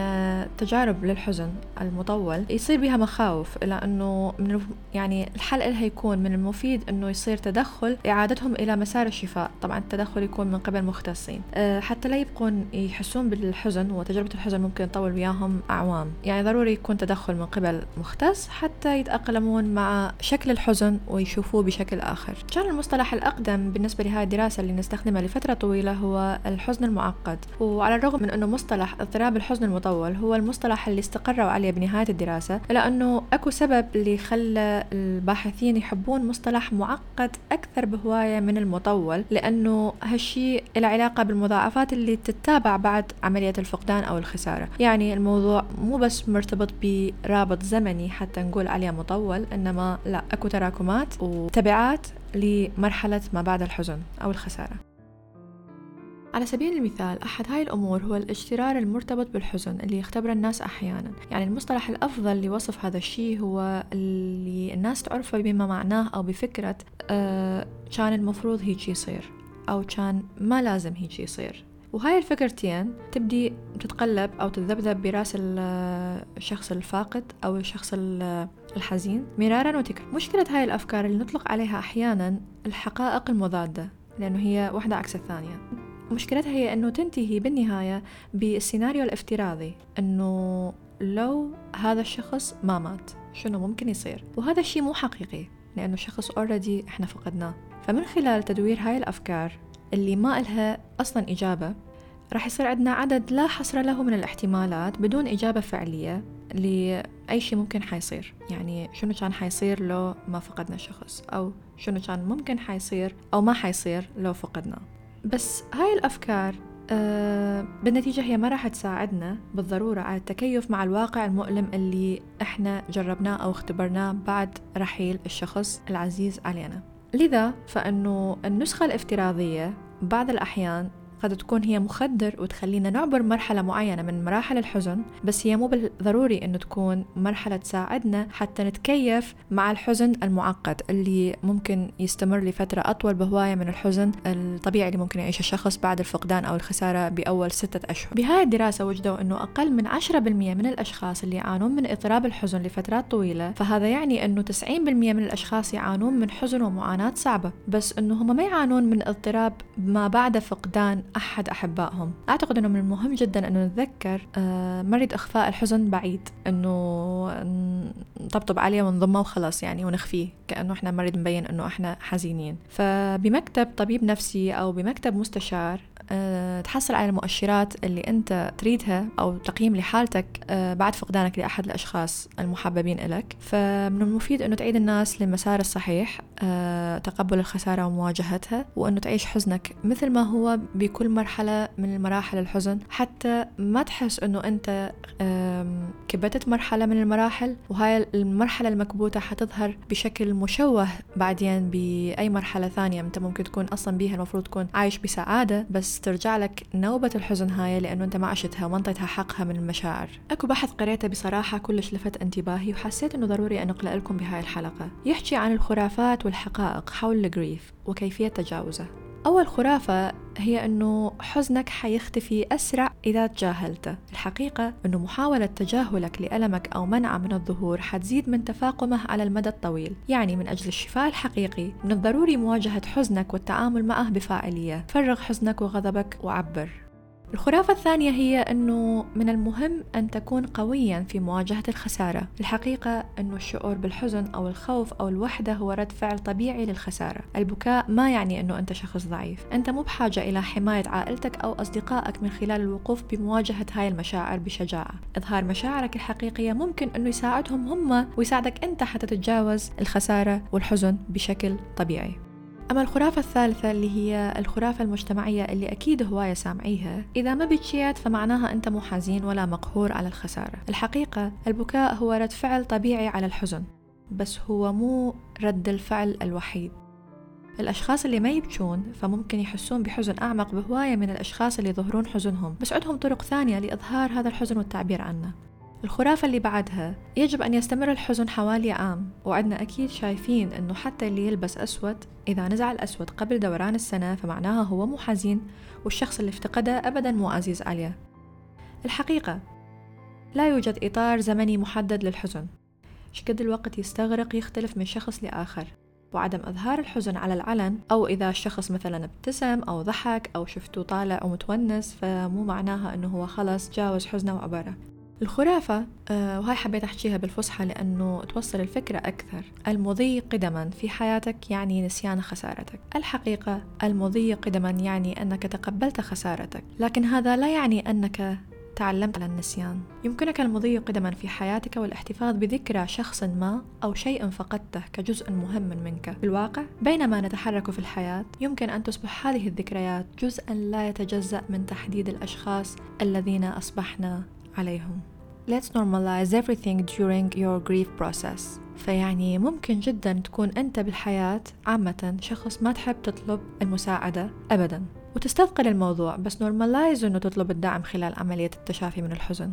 تجارب للحزن المطول يصير بها مخاوف إلى أنه من يعني الحل لها يكون من المفيد أنه يصير تدخل إعادتهم إلى مسار الشفاء. طبعا التدخل يكون من قبل مختصين. أه، حتى لا يبقون يحسون بالحزن وتجربة الحزن ممكن تطول وياهم أعوام. يعني ضروري يكون تدخل من قبل مختص حتى يتأقلمون مع شكل الحزن ويشوفوه بشكل آخر. كان المصطلح الأقدم بالنسبة لهذه الدراسة اللي نستخدمها لفترة طويلة هو الحزن المعقد. وعلى الرغم من أنه مصطلح اضطراب الحزن المطول هو المصطلح اللي استقروا عليه بنهاية الدراسة إلا أنه أكو سبب اللي خلى الباحثين يحبون مصطلح معقد أكثر بهواية من المطول لأنه هالشيء له علاقة بالمضاعفات اللي تتابع بعد عملية الفقدان أو الخسارة. يعني الموضوع مو بس مرتبط برابط زمني حتى نقول عليه مطول إنما لا أكو تراكمات وتبعات لمرحلة ما بعد الحزن أو الخسارة. على سبيل المثال أحد هاي الأمور هو الاجترار المرتبط بالحزن اللي يختبره الناس أحيانا. يعني المصطلح الأفضل لوصف هذا الشيء هو اللي الناس تعرفه بما معناه أو بفكرة آه كان المفروض هيك يصير أو كان ما لازم هيك يصير. وهاي الفكرتين تبدي تتقلب أو تتذبذب براس الشخص الفاقد أو الشخص الحزين مرارا وتكرارا مشكلة هاي الأفكار اللي نطلق عليها أحيانا الحقائق المضادة لأنه هي واحدة عكس الثانية. مشكلتها هي أنه تنتهي بالنهاية بالسيناريو الافتراضي أنه لو هذا الشخص ما مات شنو ممكن يصير؟ وهذا الشيء مو حقيقي لأنه الشخص already إحنا فقدناه. فمن خلال تدوير هاي الأفكار اللي ما إلها أصلا إجابة راح يصير عندنا عدد لا حصر له من الاحتمالات بدون إجابة فعلية لأي شيء ممكن حيصير. يعني شنو كان حيصير لو ما فقدنا شخص؟ أو شنو كان ممكن حيصير أو ما حيصير لو فقدناه بس هاي الأفكار أه بالنتيجة هي ما راح تساعدنا بالضرورة على التكيف مع الواقع المؤلم اللي إحنا جربناه أو اختبرناه بعد رحيل الشخص العزيز علينا. لذا فإنه النسخة الافتراضية بعض الأحيان قد تكون هي مخدر وتخلينا نعبر مرحلة معينة من مراحل الحزن بس هي مو بالضروري أنه تكون مرحلة تساعدنا حتى نتكيف مع الحزن المعقد اللي ممكن يستمر لفترة أطول بهواية من الحزن الطبيعي اللي ممكن يعيشه الشخص بعد الفقدان أو الخسارة بأول ستة أشهر. بهاي الدراسة وجدوا أنه أقل من 10% من الأشخاص اللي يعانون من اضطراب الحزن لفترات طويلة فهذا يعني أنه 90% من الأشخاص يعانون من حزن ومعاناة صعبة. بس أنه هم ما يعانون من اضطراب ما بعد فقدان أحد أحبائهم. أعتقد أنه من المهم جدا أنه نتذكر آه، مريض إخفاء الحزن بعيد أنه نطبطب عليه ونضمه وخلاص يعني ونخفيه كأنه إحنا مريض مبين أنه إحنا حزينين. فبمكتب طبيب نفسي أو بمكتب مستشار أه تحصل على المؤشرات اللي أنت تريدها أو تقييم لحالتك أه بعد فقدانك لأحد الأشخاص المحببين إلك. فمن المفيد أنه تعيد الناس للمسار الصحيح تقبل الخسارة ومواجهتها وأنه تعيش حزنك مثل ما هو بكل مرحلة من مراحل الحزن. حتى ما تحس أنه أنت كبتت مرحلة من المراحل وهاي المرحلة المكبوتة حتظهر بشكل مشوه بعدين بأي مرحلة ثانية أنت ممكن تكون أصلا بيها المفروض تكون عايش بسعادة. بس ترجع لك نوبة الحزن هاي لأنه أنت ما عشتها وما انطيتها حقها من المشاعر. أكو بحث قريته بصراحة كلش لفت انتباهي وحسيت أنه ضروري أن أقرأ لكم بهاي الحلقة. يحكي عن الخرافات والحقائق حول الجريف وكيفية تجاوزه. أول خرافة هي أنه حزنك حيختفي أسرع إذا تجاهلته. الحقيقة أنه محاولة تجاهلك لألمك أو منعه من الظهور حتزيد من تفاقمه على المدى الطويل يعني من أجل الشفاء الحقيقي. من الضروري مواجهة حزنك والتعامل معه بفاعلية. فرغ حزنك وغضبك وعبر. الخرافة الثانية هي أنه من المهم أن تكون قويا في مواجهة الخسارة. الحقيقة أنه الشعور بالحزن أو الخوف أو الوحدة هو رد فعل طبيعي للخسارة. البكاء ما يعني أنه أنت شخص ضعيف. أنت مو بحاجة إلى حماية عائلتك أو أصدقائك من خلال الوقوف بمواجهة هاي المشاعر بشجاعة. إظهار مشاعرك الحقيقية ممكن أنه يساعدهم هم ويساعدك أنت حتى تتجاوز الخسارة والحزن بشكل طبيعي. أما الخرافة الثالثة اللي هي الخرافة المجتمعية اللي أكيد هواية سامعيها إذا ما بكيت فمعناها أنت مو حزين ولا مقهور على الخسارة. الحقيقة البكاء هو رد فعل طبيعي على الحزن بس هو مو رد الفعل الوحيد. الأشخاص اللي ما يبكون فممكن يحسون بحزن أعمق بهواية من الأشخاص اللي يظهرون حزنهم بس عندهم طرق ثانية لإظهار هذا الحزن والتعبير عنه. الخرافة اللي بعدها يجب أن يستمر الحزن حوالي عام وعدنا أكيد شايفين أنه حتى اللي يلبس أسود إذا نزع الأسود قبل دوران السنة فمعناها هو مو حزين والشخص اللي افتقده أبدا مو عزيز عليه. الحقيقة لا يوجد إطار زمني محدد للحزن. شقد الوقت يستغرق يختلف من شخص لآخر وعدم إظهار الحزن على العلن أو إذا الشخص مثلا ابتسم أو ضحك أو شفته طالع ومتونس فمو معناها أنه هو خلص جاوز حزنه وعبره الخرافة آه، وهاي حبيت أحكيها بالفصحى لأنه توصل الفكرة أكثر. المضي قدما في حياتك يعني نسيان خسارتك. الحقيقة المضي قدما يعني أنك تقبلت خسارتك. لكن هذا لا يعني أنك تعلمت على النسيان. يمكنك المضي قدما في حياتك والاحتفاظ بذكرى شخص ما أو شيء فقدته كجزء مهم منك. بالواقع بينما نتحرك في الحياة يمكن أن تصبح هذه الذكريات جزءا لا يتجزأ من تحديد الأشخاص الذين أصبحنا عليهم. Let's normalize everything during your grief process. فيعني ممكن جدا تكون أنت بالحياة عامة شخص ما تحب تطلب المساعدة أبدا. وتستثقل الموضوع بس نورمالايز إنه تطلب الدعم خلال عملية التشافي من الحزن.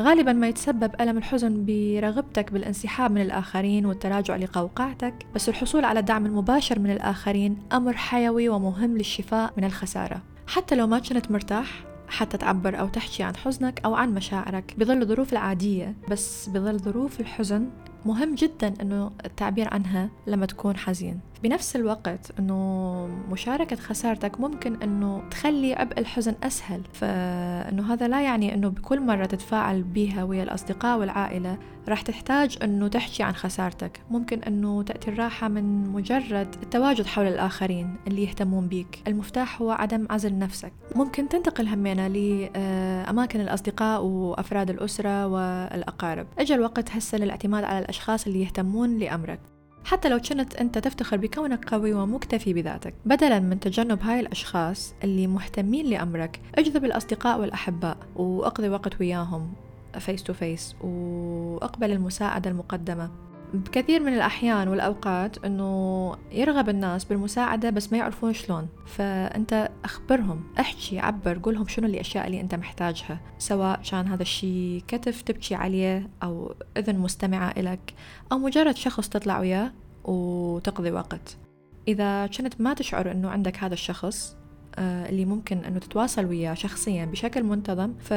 غالبا ما يتسبب ألم الحزن برغبتك بالانسحاب من الآخرين والتراجع لقوقعتك بس الحصول على الدعم المباشر من الآخرين أمر حيوي ومهم للشفاء من الخسارة. حتى لو ما كنت مرتاح حتى تعبر أو تحكي عن حزنك أو عن مشاعرك. بظل الظروف العادية بس بظل ظروف الحزن مهم جدا إنه التعبير عنها لما تكون حزين. بنفس الوقت إنه مشاركة خسارتك ممكن إنه تخلي عبء الحزن أسهل. فإنه هذا لا يعني إنه بكل مرة تتفاعل بها ويا الأصدقاء والعائلة راح تحتاج إنه تحكي عن خسارتك. ممكن إنه تأتي الراحة من مجرد التواجد حول الآخرين اللي يهتمون بيك. المفتاح هو عدم عزل نفسك. ممكن تنتقل همينة لأماكن الأصدقاء وأفراد الأسرة والأقارب. أجا الوقت هسه للاعتماد على الأشخاص اللي يهتمون لأمرك. حتى لو كنت أنت تفتخر بكونك قوي ومكتفي بذاتك. بدلا من تجنب هاي الأشخاص اللي مهتمين لأمرك أجذب الأصدقاء والأحباء وأقضي وقت وياهم face to face وأقبل المساعدة المقدمة. بكثير من الأحيان والأوقات أنه يرغب الناس بالمساعدة بس ما يعرفون شلون. فأنت أخبرهم أحكي عبر قول لهم شنو الأشياء اللي أنت محتاجها سواء كان هذا الشيء كتف تبكي عليه أو إذن مستمعة إلك أو مجرد شخص تطلع وياه وتقضي وقت. إذا كنت ما تشعر أنه عندك هذا الشخص آه، اللي ممكن إنه تتواصل وياه شخصيا بشكل منتظم ف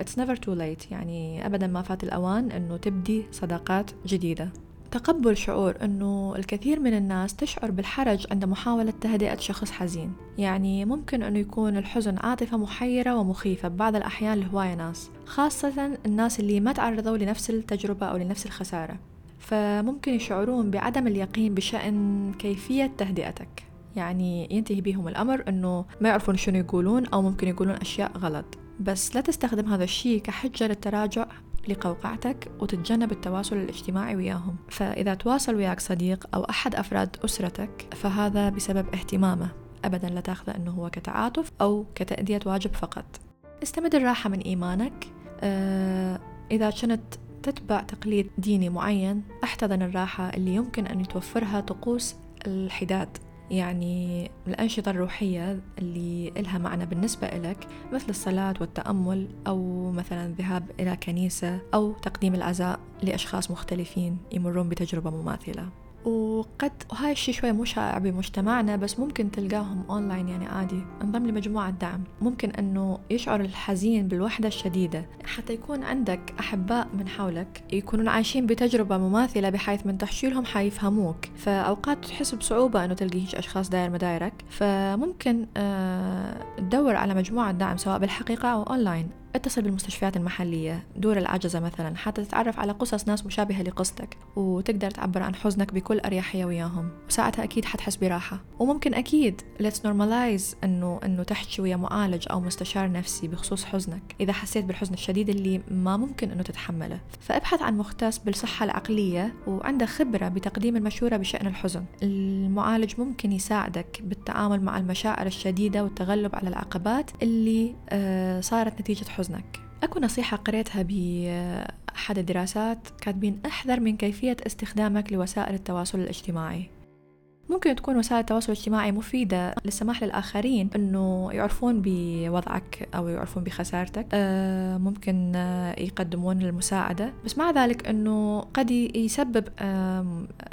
it's never too late. يعني ابدا ما فات الأوان إنه تبدي صداقات جديدة. تقبل شعور أنه الكثير من الناس تشعر بالحرج عند محاولة تهدئة شخص حزين. يعني ممكن أنه يكون الحزن عاطفة محيرة ومخيفة ببعض الأحيان لهواية ناس خاصة الناس اللي ما تعرضوا لنفس التجربة أو لنفس الخسارة. فممكن يشعرون بعدم اليقين بشأن كيفية تهدئتك. يعني ينتهي بهم الأمر أنه ما يعرفون شنو يقولون أو ممكن يقولون أشياء غلط. بس لا تستخدم هذا الشيء كحجة للتراجع لقوقعتك وتتجنب التواصل الاجتماعي وياهم. فإذا تواصل وياك صديق أو أحد أفراد أسرتك فهذا بسبب اهتمامه. أبدا لا تأخذه أنه هو كتعاطف أو كتأدية واجب فقط. استمد الراحة من إيمانك. آه إذا كنت تتبع تقليد ديني معين أحتضن الراحة اللي يمكن أن يتوفرها طقوس الحداد. يعني الأنشطة الروحية اللي إلها معنى بالنسبة لك مثل الصلاة والتأمل أو مثلا الذهاب إلى كنيسة أو تقديم العزاء لأشخاص مختلفين يمرون بتجربة مماثلة. وقد وهاي الشيء شوي مو شائع بمجتمعنا بس ممكن تلقاهم اونلاين يعني عادي. انضم لمجموعة دعم. ممكن إنه يشعر الحزين بالوحدة الشديدة. حتى يكون عندك أحباء من حولك يكونون عايشين بتجربة مماثلة بحيث من تحكي لهم حيفهموك. فأوقات تحس بصعوبة إنه تلقي هيك أشخاص داير مدايرك. فممكن آه تدور على مجموعة دعم سواء بالحقيقة أو اونلاين اتصل بالمستشفيات المحلية دور العجزة مثلا حتى تتعرف على قصص ناس مشابهة لقصتك وتقدر تعبر عن حزنك بكل أريحية وياهم وساعتها أكيد حتحس براحة. وممكن أكيد let's normalize أنه أنه تحكي ويا معالج أو مستشار نفسي بخصوص حزنك إذا حسيت بالحزن الشديد اللي ما ممكن أنه تتحمله. فأبحث عن مختص بالصحة العقلية وعنده خبرة بتقديم المشورة بشأن الحزن. المعالج ممكن يساعدك بالتعامل مع المشاعر الشديدة والتغلب على العقبات اللي آه، صارت نتيجة حزن. حزنك. أكو نصيحة قريتها بأحد الدراسات كاتبين أحذر من كيفية استخدامك لوسائل التواصل الاجتماعي. ممكن تكون وسائل التواصل الاجتماعي مفيدة للسماح للآخرين أنه يعرفون بوضعك أو يعرفون بخسارتك. آه ممكن آه يقدمون المساعدة. بس مع ذلك أنه قد يسبب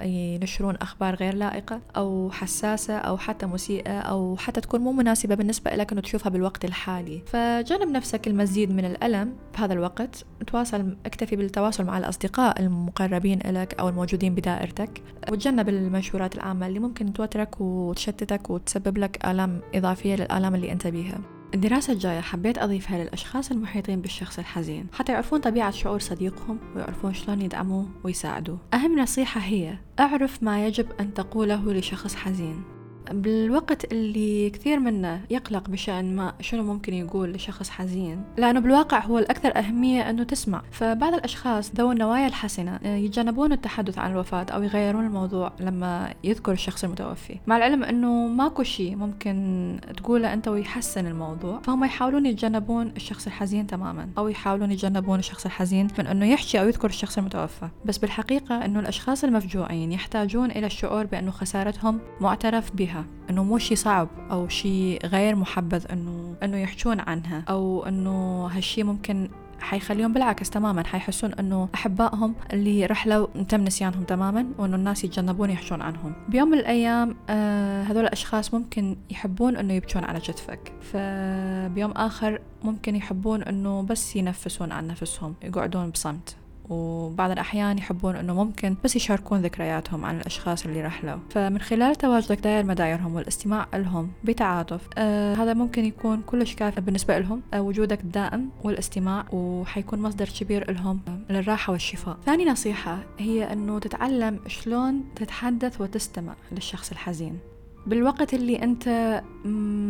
ينشرون أخبار غير لائقة أو حساسة أو حتى مسيئة أو حتى تكون مو مناسبة بالنسبة لك أنه تشوفها بالوقت الحالي. فجنب نفسك المزيد من الألم بهذا الوقت تواصل اكتفي بالتواصل مع الأصدقاء المقربين لك أو الموجودين بدائرتك. وتجنب المنشورات العامة اللي ممكن توترك وتشتتك وتسبب لك آلام إضافية للآلام اللي أنت بيها. الدراسة الجاية حبيت أضيفها للأشخاص المحيطين بالشخص الحزين. حتى يعرفون طبيعة شعور صديقهم ويعرفون شلون يدعموه ويساعدوه. أهم نصيحة هي أعرف ما يجب أن تقوله لشخص حزين. بالوقت اللي كثير منا يقلق بشأن ما شنو ممكن يقول لشخص حزين لأنه بالواقع هو الأكثر أهمية أنه تسمع. فبعض الأشخاص ذوي النوايا الحسنة آه، يتجنبون التحدث عن الوفاة أو يغيرون الموضوع لما يذكر الشخص المتوفي. مع العلم أنه ماكو شيء ممكن تقوله أنت ويحسن الموضوع فهم يحاولون يتجنبون الشخص الحزين تماما أو يحاولون يتجنبون الشخص الحزين من أنه يحكي أو يذكر الشخص المتوفى. بس بالحقيقة أنه الأشخاص المفجوعين يحتاجون إلى الشعور بأنه خسارتهم معترف بها. إنه مو شيء صعب أو شيء غير محبذ إنه إنه يحجون عنها أو إنه هالشيء ممكن حيخليهم بالعكس تماما. حيحسون إنه أحبائهم اللي رحلوا تم نسيانهم تماما وإنه الناس يتجنبون يحشون عنهم. بيوم من الأيام آه هذول الأشخاص ممكن يحبون إنه يبكون على كتفك فبيوم آخر ممكن يحبون إنه بس ينفسون عن نفسهم يقعدون بصمت. وبعض الأحيان يحبون أنه ممكن بس يشاركون ذكرياتهم عن الأشخاص اللي رحلوا فمن خلال تواجدك داير مدايرهم والاستماع لهم بتعاطف. آه هذا ممكن يكون كلش كافي بالنسبة لهم. آه وجودك الدائم والاستماع وحيكون مصدر كبير لهم للراحة والشفاء. ثاني نصيحة هي أنه تتعلم شلون تتحدث وتستمع للشخص الحزين. بالوقت اللي أنت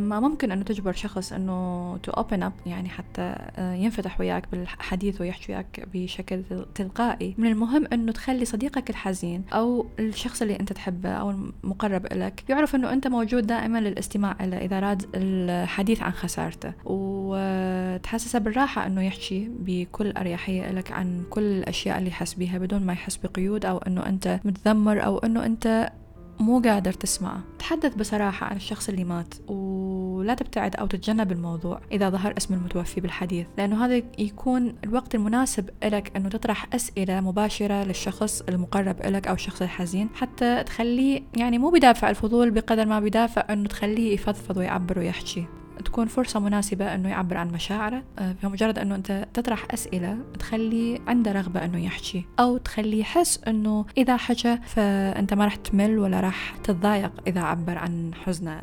ما ممكن أنه تجبر شخص أنه to open up يعني حتى آه، ينفتح وياك بالحديث ويحكي وياك بشكل تلقائي. من المهم أنه تخلي صديقك الحزين أو الشخص اللي أنت تحبه أو المقرب لك يعرف أنه أنت موجود دائما للاستماع له إذا راد الحديث عن خسارته. وتحسسه بالراحة أنه يحكي بكل أريحية لك عن كل الأشياء اللي يحس بيها بدون ما يحس بقيود أو أنه أنت متذمر أو أنه أنت مو قادر تسمع. تحدث بصراحة عن الشخص اللي مات ولا تبتعد أو تتجنب الموضوع إذا ظهر اسم المتوفي بالحديث لأنه هذا يكون الوقت المناسب لك أنه تطرح أسئلة مباشرة للشخص المقرب لك أو الشخص الحزين حتى تخليه يعني مو بدافع الفضول بقدر ما بدافع أنه تخليه يفضفض ويعبر ويحكي. تكون فرصة مناسبة أنه يعبر عن مشاعره آه، فمجرد أنه أنت تطرح أسئلة تخلي عنده رغبة أنه يحكي أو تخليه يحس أنه إذا حكى فأنت ما راح تمل ولا راح تتضايق إذا عبر عن حزنه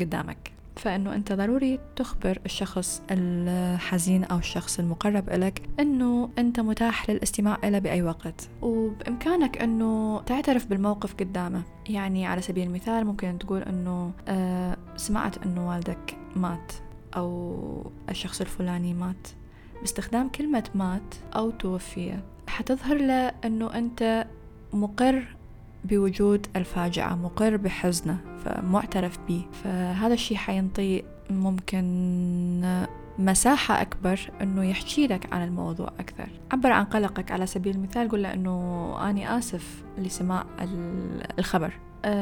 قدامك. فإنه أنت ضروري تخبر الشخص الحزين أو الشخص المقرب إلك إنه أنت متاح للاستماع له بأي وقت. وبإمكانك إنه تعترف بالموقف قدامه. يعني على سبيل المثال ممكن تقول إنه آه سمعت إنه والدك مات أو الشخص الفلاني مات. باستخدام كلمة مات أو توفي حتظهر له أنه أنت مقر بوجود الفاجعة مقر بحزنه فمعترف به فهذا الشيء حينطي ممكن مساحة أكبر أنه يحكي لك عن الموضوع أكثر. عبر عن قلقك على سبيل المثال قل له أنه أني آسف لسماع الخبر.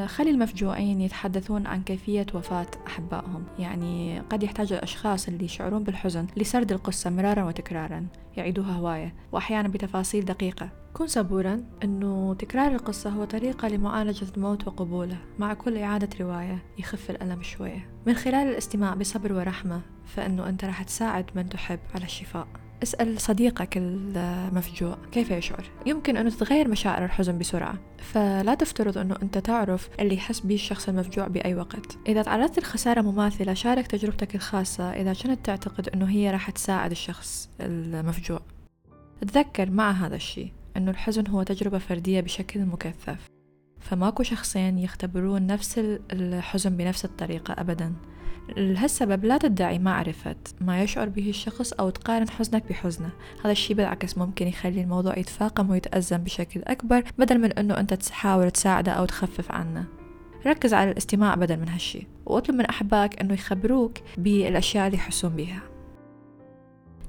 خلي المفجوعين يتحدثون عن كيفية وفاة أحبائهم. يعني قد يحتاج الأشخاص اللي يشعرون بالحزن لسرد القصة مرارا وتكرارا. يعيدوها هواية وأحيانا بتفاصيل دقيقة. كن صبورا أنه تكرار القصة هو طريقة لمعالجة الموت وقبوله مع كل إعادة رواية يخف الألم شوية. من خلال الاستماع بصبر ورحمة فإنه أنت راح تساعد من تحب على الشفاء. أسأل صديقك المفجوع كيف يشعر؟ يمكن أنه تتغير مشاعر الحزن بسرعة فلا تفترض أنه أنت تعرف اللي يحس به الشخص المفجوع بأي وقت. إذا تعرضت لخسارة مماثلة شارك تجربتك الخاصة إذا كنت تعتقد أنه هي راح تساعد الشخص المفجوع. تذكر مع هذا الشيء أنه الحزن هو تجربة فردية بشكل مكثف فماكو شخصين يختبرون نفس الحزن بنفس الطريقة أبدا. لهالسبب لا تدعي معرفة ما يشعر به الشخص أو تقارن حزنك بحزنه. هذا الشيء بالعكس ممكن يخلي الموضوع يتفاقم ويتأزم بشكل أكبر بدل من أنه أنت تحاول تساعده أو تخفف عنه. ركز على الاستماع بدل من هالشي واطلب من أحبائك أنه يخبروك بالأشياء اللي يحسون بيها.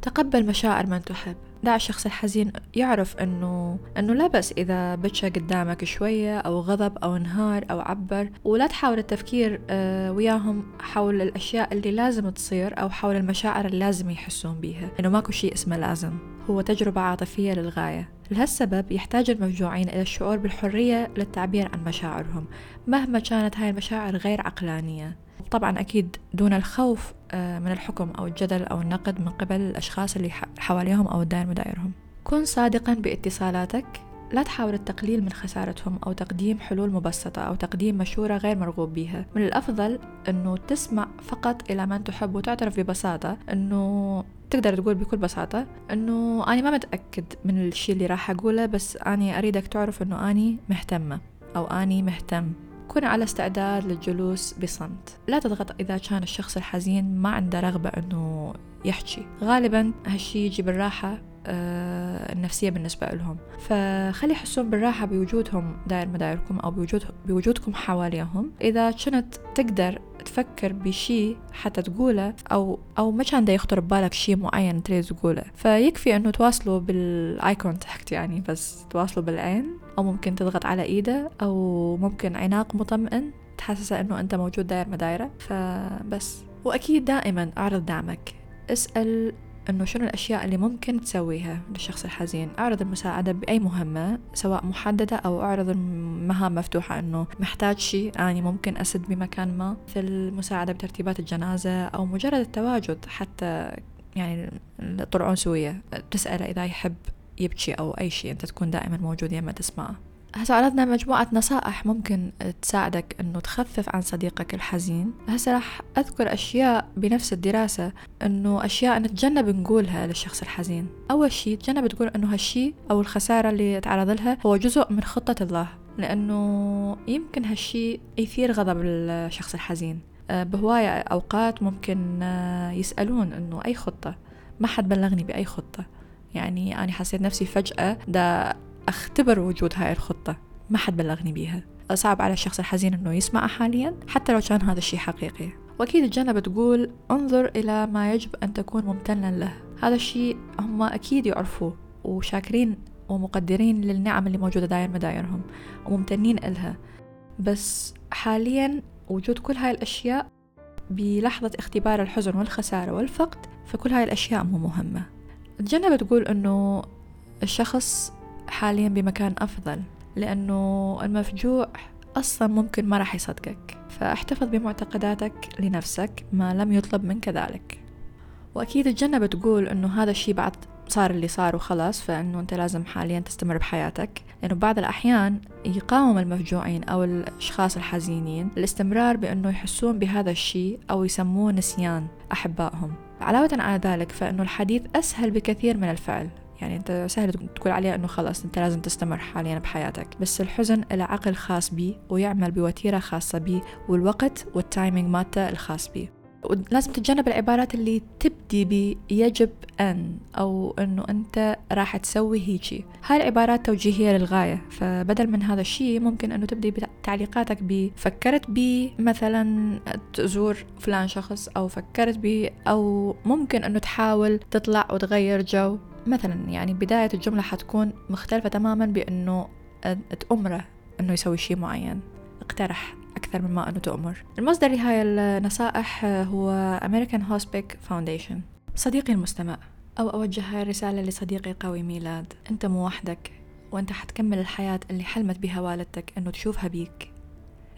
تقبل مشاعر من تحب. دع الشخص الحزين يعرف إنه إنه لا بس إذا بكى قدامك شوية أو غضب أو انهار أو عبر. ولا تحاول التفكير آه، وياهم حول الأشياء اللي لازم تصير أو حول المشاعر اللي لازم يحسون بيها. إنه ماكو شيء اسمه لازم هو تجربة عاطفية للغاية. لهالسبب يحتاج المفجوعين إلى الشعور بالحرية للتعبير عن مشاعرهم مهما كانت هاي المشاعر غير عقلانية. طبعا أكيد دون الخوف آه، من الحكم أو الجدل أو النقد من قبل الأشخاص اللي حواليهم أو الدائر مدايرهم كن صادقا باتصالاتك. لا تحاول التقليل من خسارتهم أو تقديم حلول مبسطة أو تقديم مشورة غير مرغوب بها من الأفضل أنه تسمع فقط إلى من تحب وتعترف ببساطة أنه تقدر تقول بكل بساطة أنه أنا ما متأكد من الشيء اللي راح أقوله بس أنا أريدك تعرف أنه أني مهتمة أو أني مهتم. كن على استعداد للجلوس بصمت. لا تضغط إذا كان الشخص الحزين ما عنده رغبة أنه يحكي. غالبا هالشي يجي بالراحة النفسية بالنسبة لهم. فخلي يحسون بالراحة بوجودهم داير مدايركم أو بوجود بوجودكم حواليهم. إذا كنت تقدر تفكر بشي حتى تقوله أو أو ما كان دا يخطر ببالك شي معين تريد تقوله. فيكفي إنه تواصلوا بال eye contact يعني بس تواصلوا بالعين. أو ممكن تضغط على إيده أو ممكن عناق مطمئن تحسسها إنه أنت موجود داير مدايرة. فبس. وأكيد دائما أعرض دعمك. اسأل إنه شنو الأشياء اللي ممكن تسويها للشخص الحزين؟ أعرض المساعدة بأي مهمة سواء محددة أو أعرض المهام مفتوحة إنه محتاج شيء أني ممكن أسد بمكان ما. مثل المساعدة بترتيبات الجنازة أو مجرد التواجد حتى يعني طلعون سوية تسأله إذا يحب يبكي أو أي شيء أنت تكون دائما موجود يما تسمعه. هسا عرضنا مجموعة نصائح ممكن تساعدك إنه تخفف عن صديقك الحزين. هسا راح أذكر أشياء بنفس الدراسة إنه أشياء نتجنب نقولها للشخص الحزين. أول شيء تجنب تقول إنه هالشيء أو الخسارة اللي تعرض لها هو جزء من خطة الله لأنه يمكن هالشيء يثير غضب الشخص الحزين. أه، بهواية أوقات ممكن أه، يسألون إنه أي خطة؟ ما حد بلغني بأي خطة. يعني أنا حسيت نفسي فجأة دا أختبر وجود هاي الخطة. ما حد بلغني بيها. صعب على الشخص الحزين أنه يسمعها حاليا حتى لو كان هذا الشيء حقيقي. وأكيد تجنب تقول انظر إلى ما يجب أن تكون ممتنا له. هذا الشيء هم أكيد يعرفوه وشاكرين ومقدرين للنعم اللي موجودة داير مدايرهم وممتنين إلها. بس حاليا وجود كل هاي الأشياء بلحظة اختبار الحزن والخسارة والفقد فكل هاي الأشياء مو مهمة. تجنب تقول أنه الشخص حاليا بمكان أفضل لأنه المفجوع أصلا ممكن ما راح يصدقك. فاحتفظ بمعتقداتك لنفسك ما لم يطلب منك ذلك. وأكيد تجنب تقول أنه هذا الشيء بعد صار اللي صار وخلاص فإنه أنت لازم حاليا تستمر بحياتك. لأنه بعض الأحيان يقاوم المفجوعين أو الأشخاص الحزينين الاستمرار بأنه يحسون بهذا الشيء أو يسموه نسيان أحبائهم. علاوة على ذلك فإنه الحديث أسهل بكثير من الفعل. يعني انت سهل تقول عليه انه خلاص انت لازم تستمر حاليا بحياتك. بس الحزن له عقل خاص بيه ويعمل بوتيرة خاصة بيه والوقت والتايمينج مالته الخاص بيه ولازم تتجنب العبارات اللي تبدي ب يجب أن أو أنه أنت راح تسوي هيجي. هاي العبارات توجيهية للغاية. فبدل من هذا الشيء ممكن أنه تبدي بتعليقاتك ب فكرت ب مثلا تزور فلان شخص أو فكرت ب أو ممكن أنه تحاول تطلع وتغير جو. مثلا يعني بداية الجملة حتكون مختلفة تماما بأنه تأمره أنه يسوي شيء معين اقترح أكثر مما أنه تؤمر المصدر لهاي النصائح هو American Hospic Foundation. صديقي المستمع أو أوجه هاي الرسالة لصديقي قوي ميلاد. أنت مو وحدك وأنت حتكمل الحياة اللي حلمت بها والدتك أنه تشوفها بيك.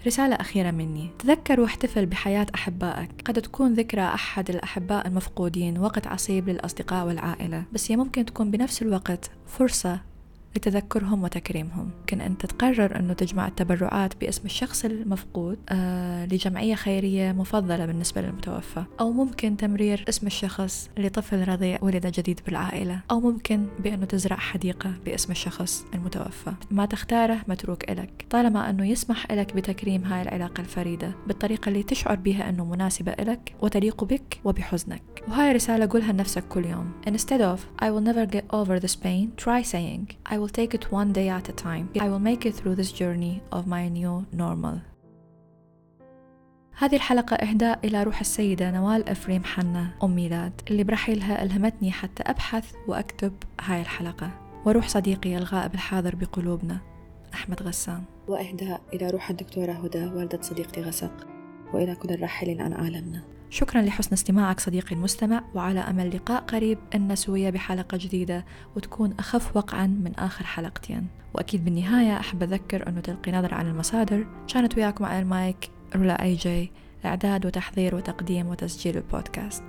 رسالة أخيرة مني. تذكر واحتفل بحياة أحبائك. قد تكون ذكرى أحد الأحباء المفقودين وقت عصيب للأصدقاء والعائلة. بس هي ممكن تكون بنفس الوقت فرصة لتذكرهم وتكريمهم. ممكن أنت تقرر أنه تجمع التبرعات باسم الشخص المفقود آه لجمعية خيرية مفضلة بالنسبة للمتوفى. أو ممكن تمرير اسم الشخص لطفل رضيع ولد جديد بالعائلة. أو ممكن بأنه تزرع حديقة باسم الشخص المتوفى. ما تختاره متروك إلك طالما أنه يسمح لك بتكريم هاي العلاقة الفريدة بالطريقة اللي تشعر بها أنه مناسبة إلك وتليق بك وبحزنك. وهاي رسالة قولها لنفسك كل يوم. Instead of I will never get over this pain try saying I will take it one day at a time. I will make it through this journey of my new normal. هذه الحلقة إهداء إلى روح السيدة نوال أفريم حنا أم ميلاد اللي برحيلها ألهمتني حتى أبحث وأكتب هاي الحلقة وروح صديقي الغائب الحاضر بقلوبنا أحمد غسان وإهداء إلى روح الدكتورة هدى والدة صديقتي غسق وإلى كل الراحلين عن عالمنا شكرا لحسن استماعك صديقي المستمع وعلى أمل لقاء قريب إن سوية بحلقة جديدة وتكون أخف وقعا من آخر حلقتين. وأكيد بالنهاية أحب أذكر أنه تلقي نظرة عن المصادر. كانت وياكم على المايك رولا أي جي إعداد وتحضير وتقديم وتسجيل البودكاست.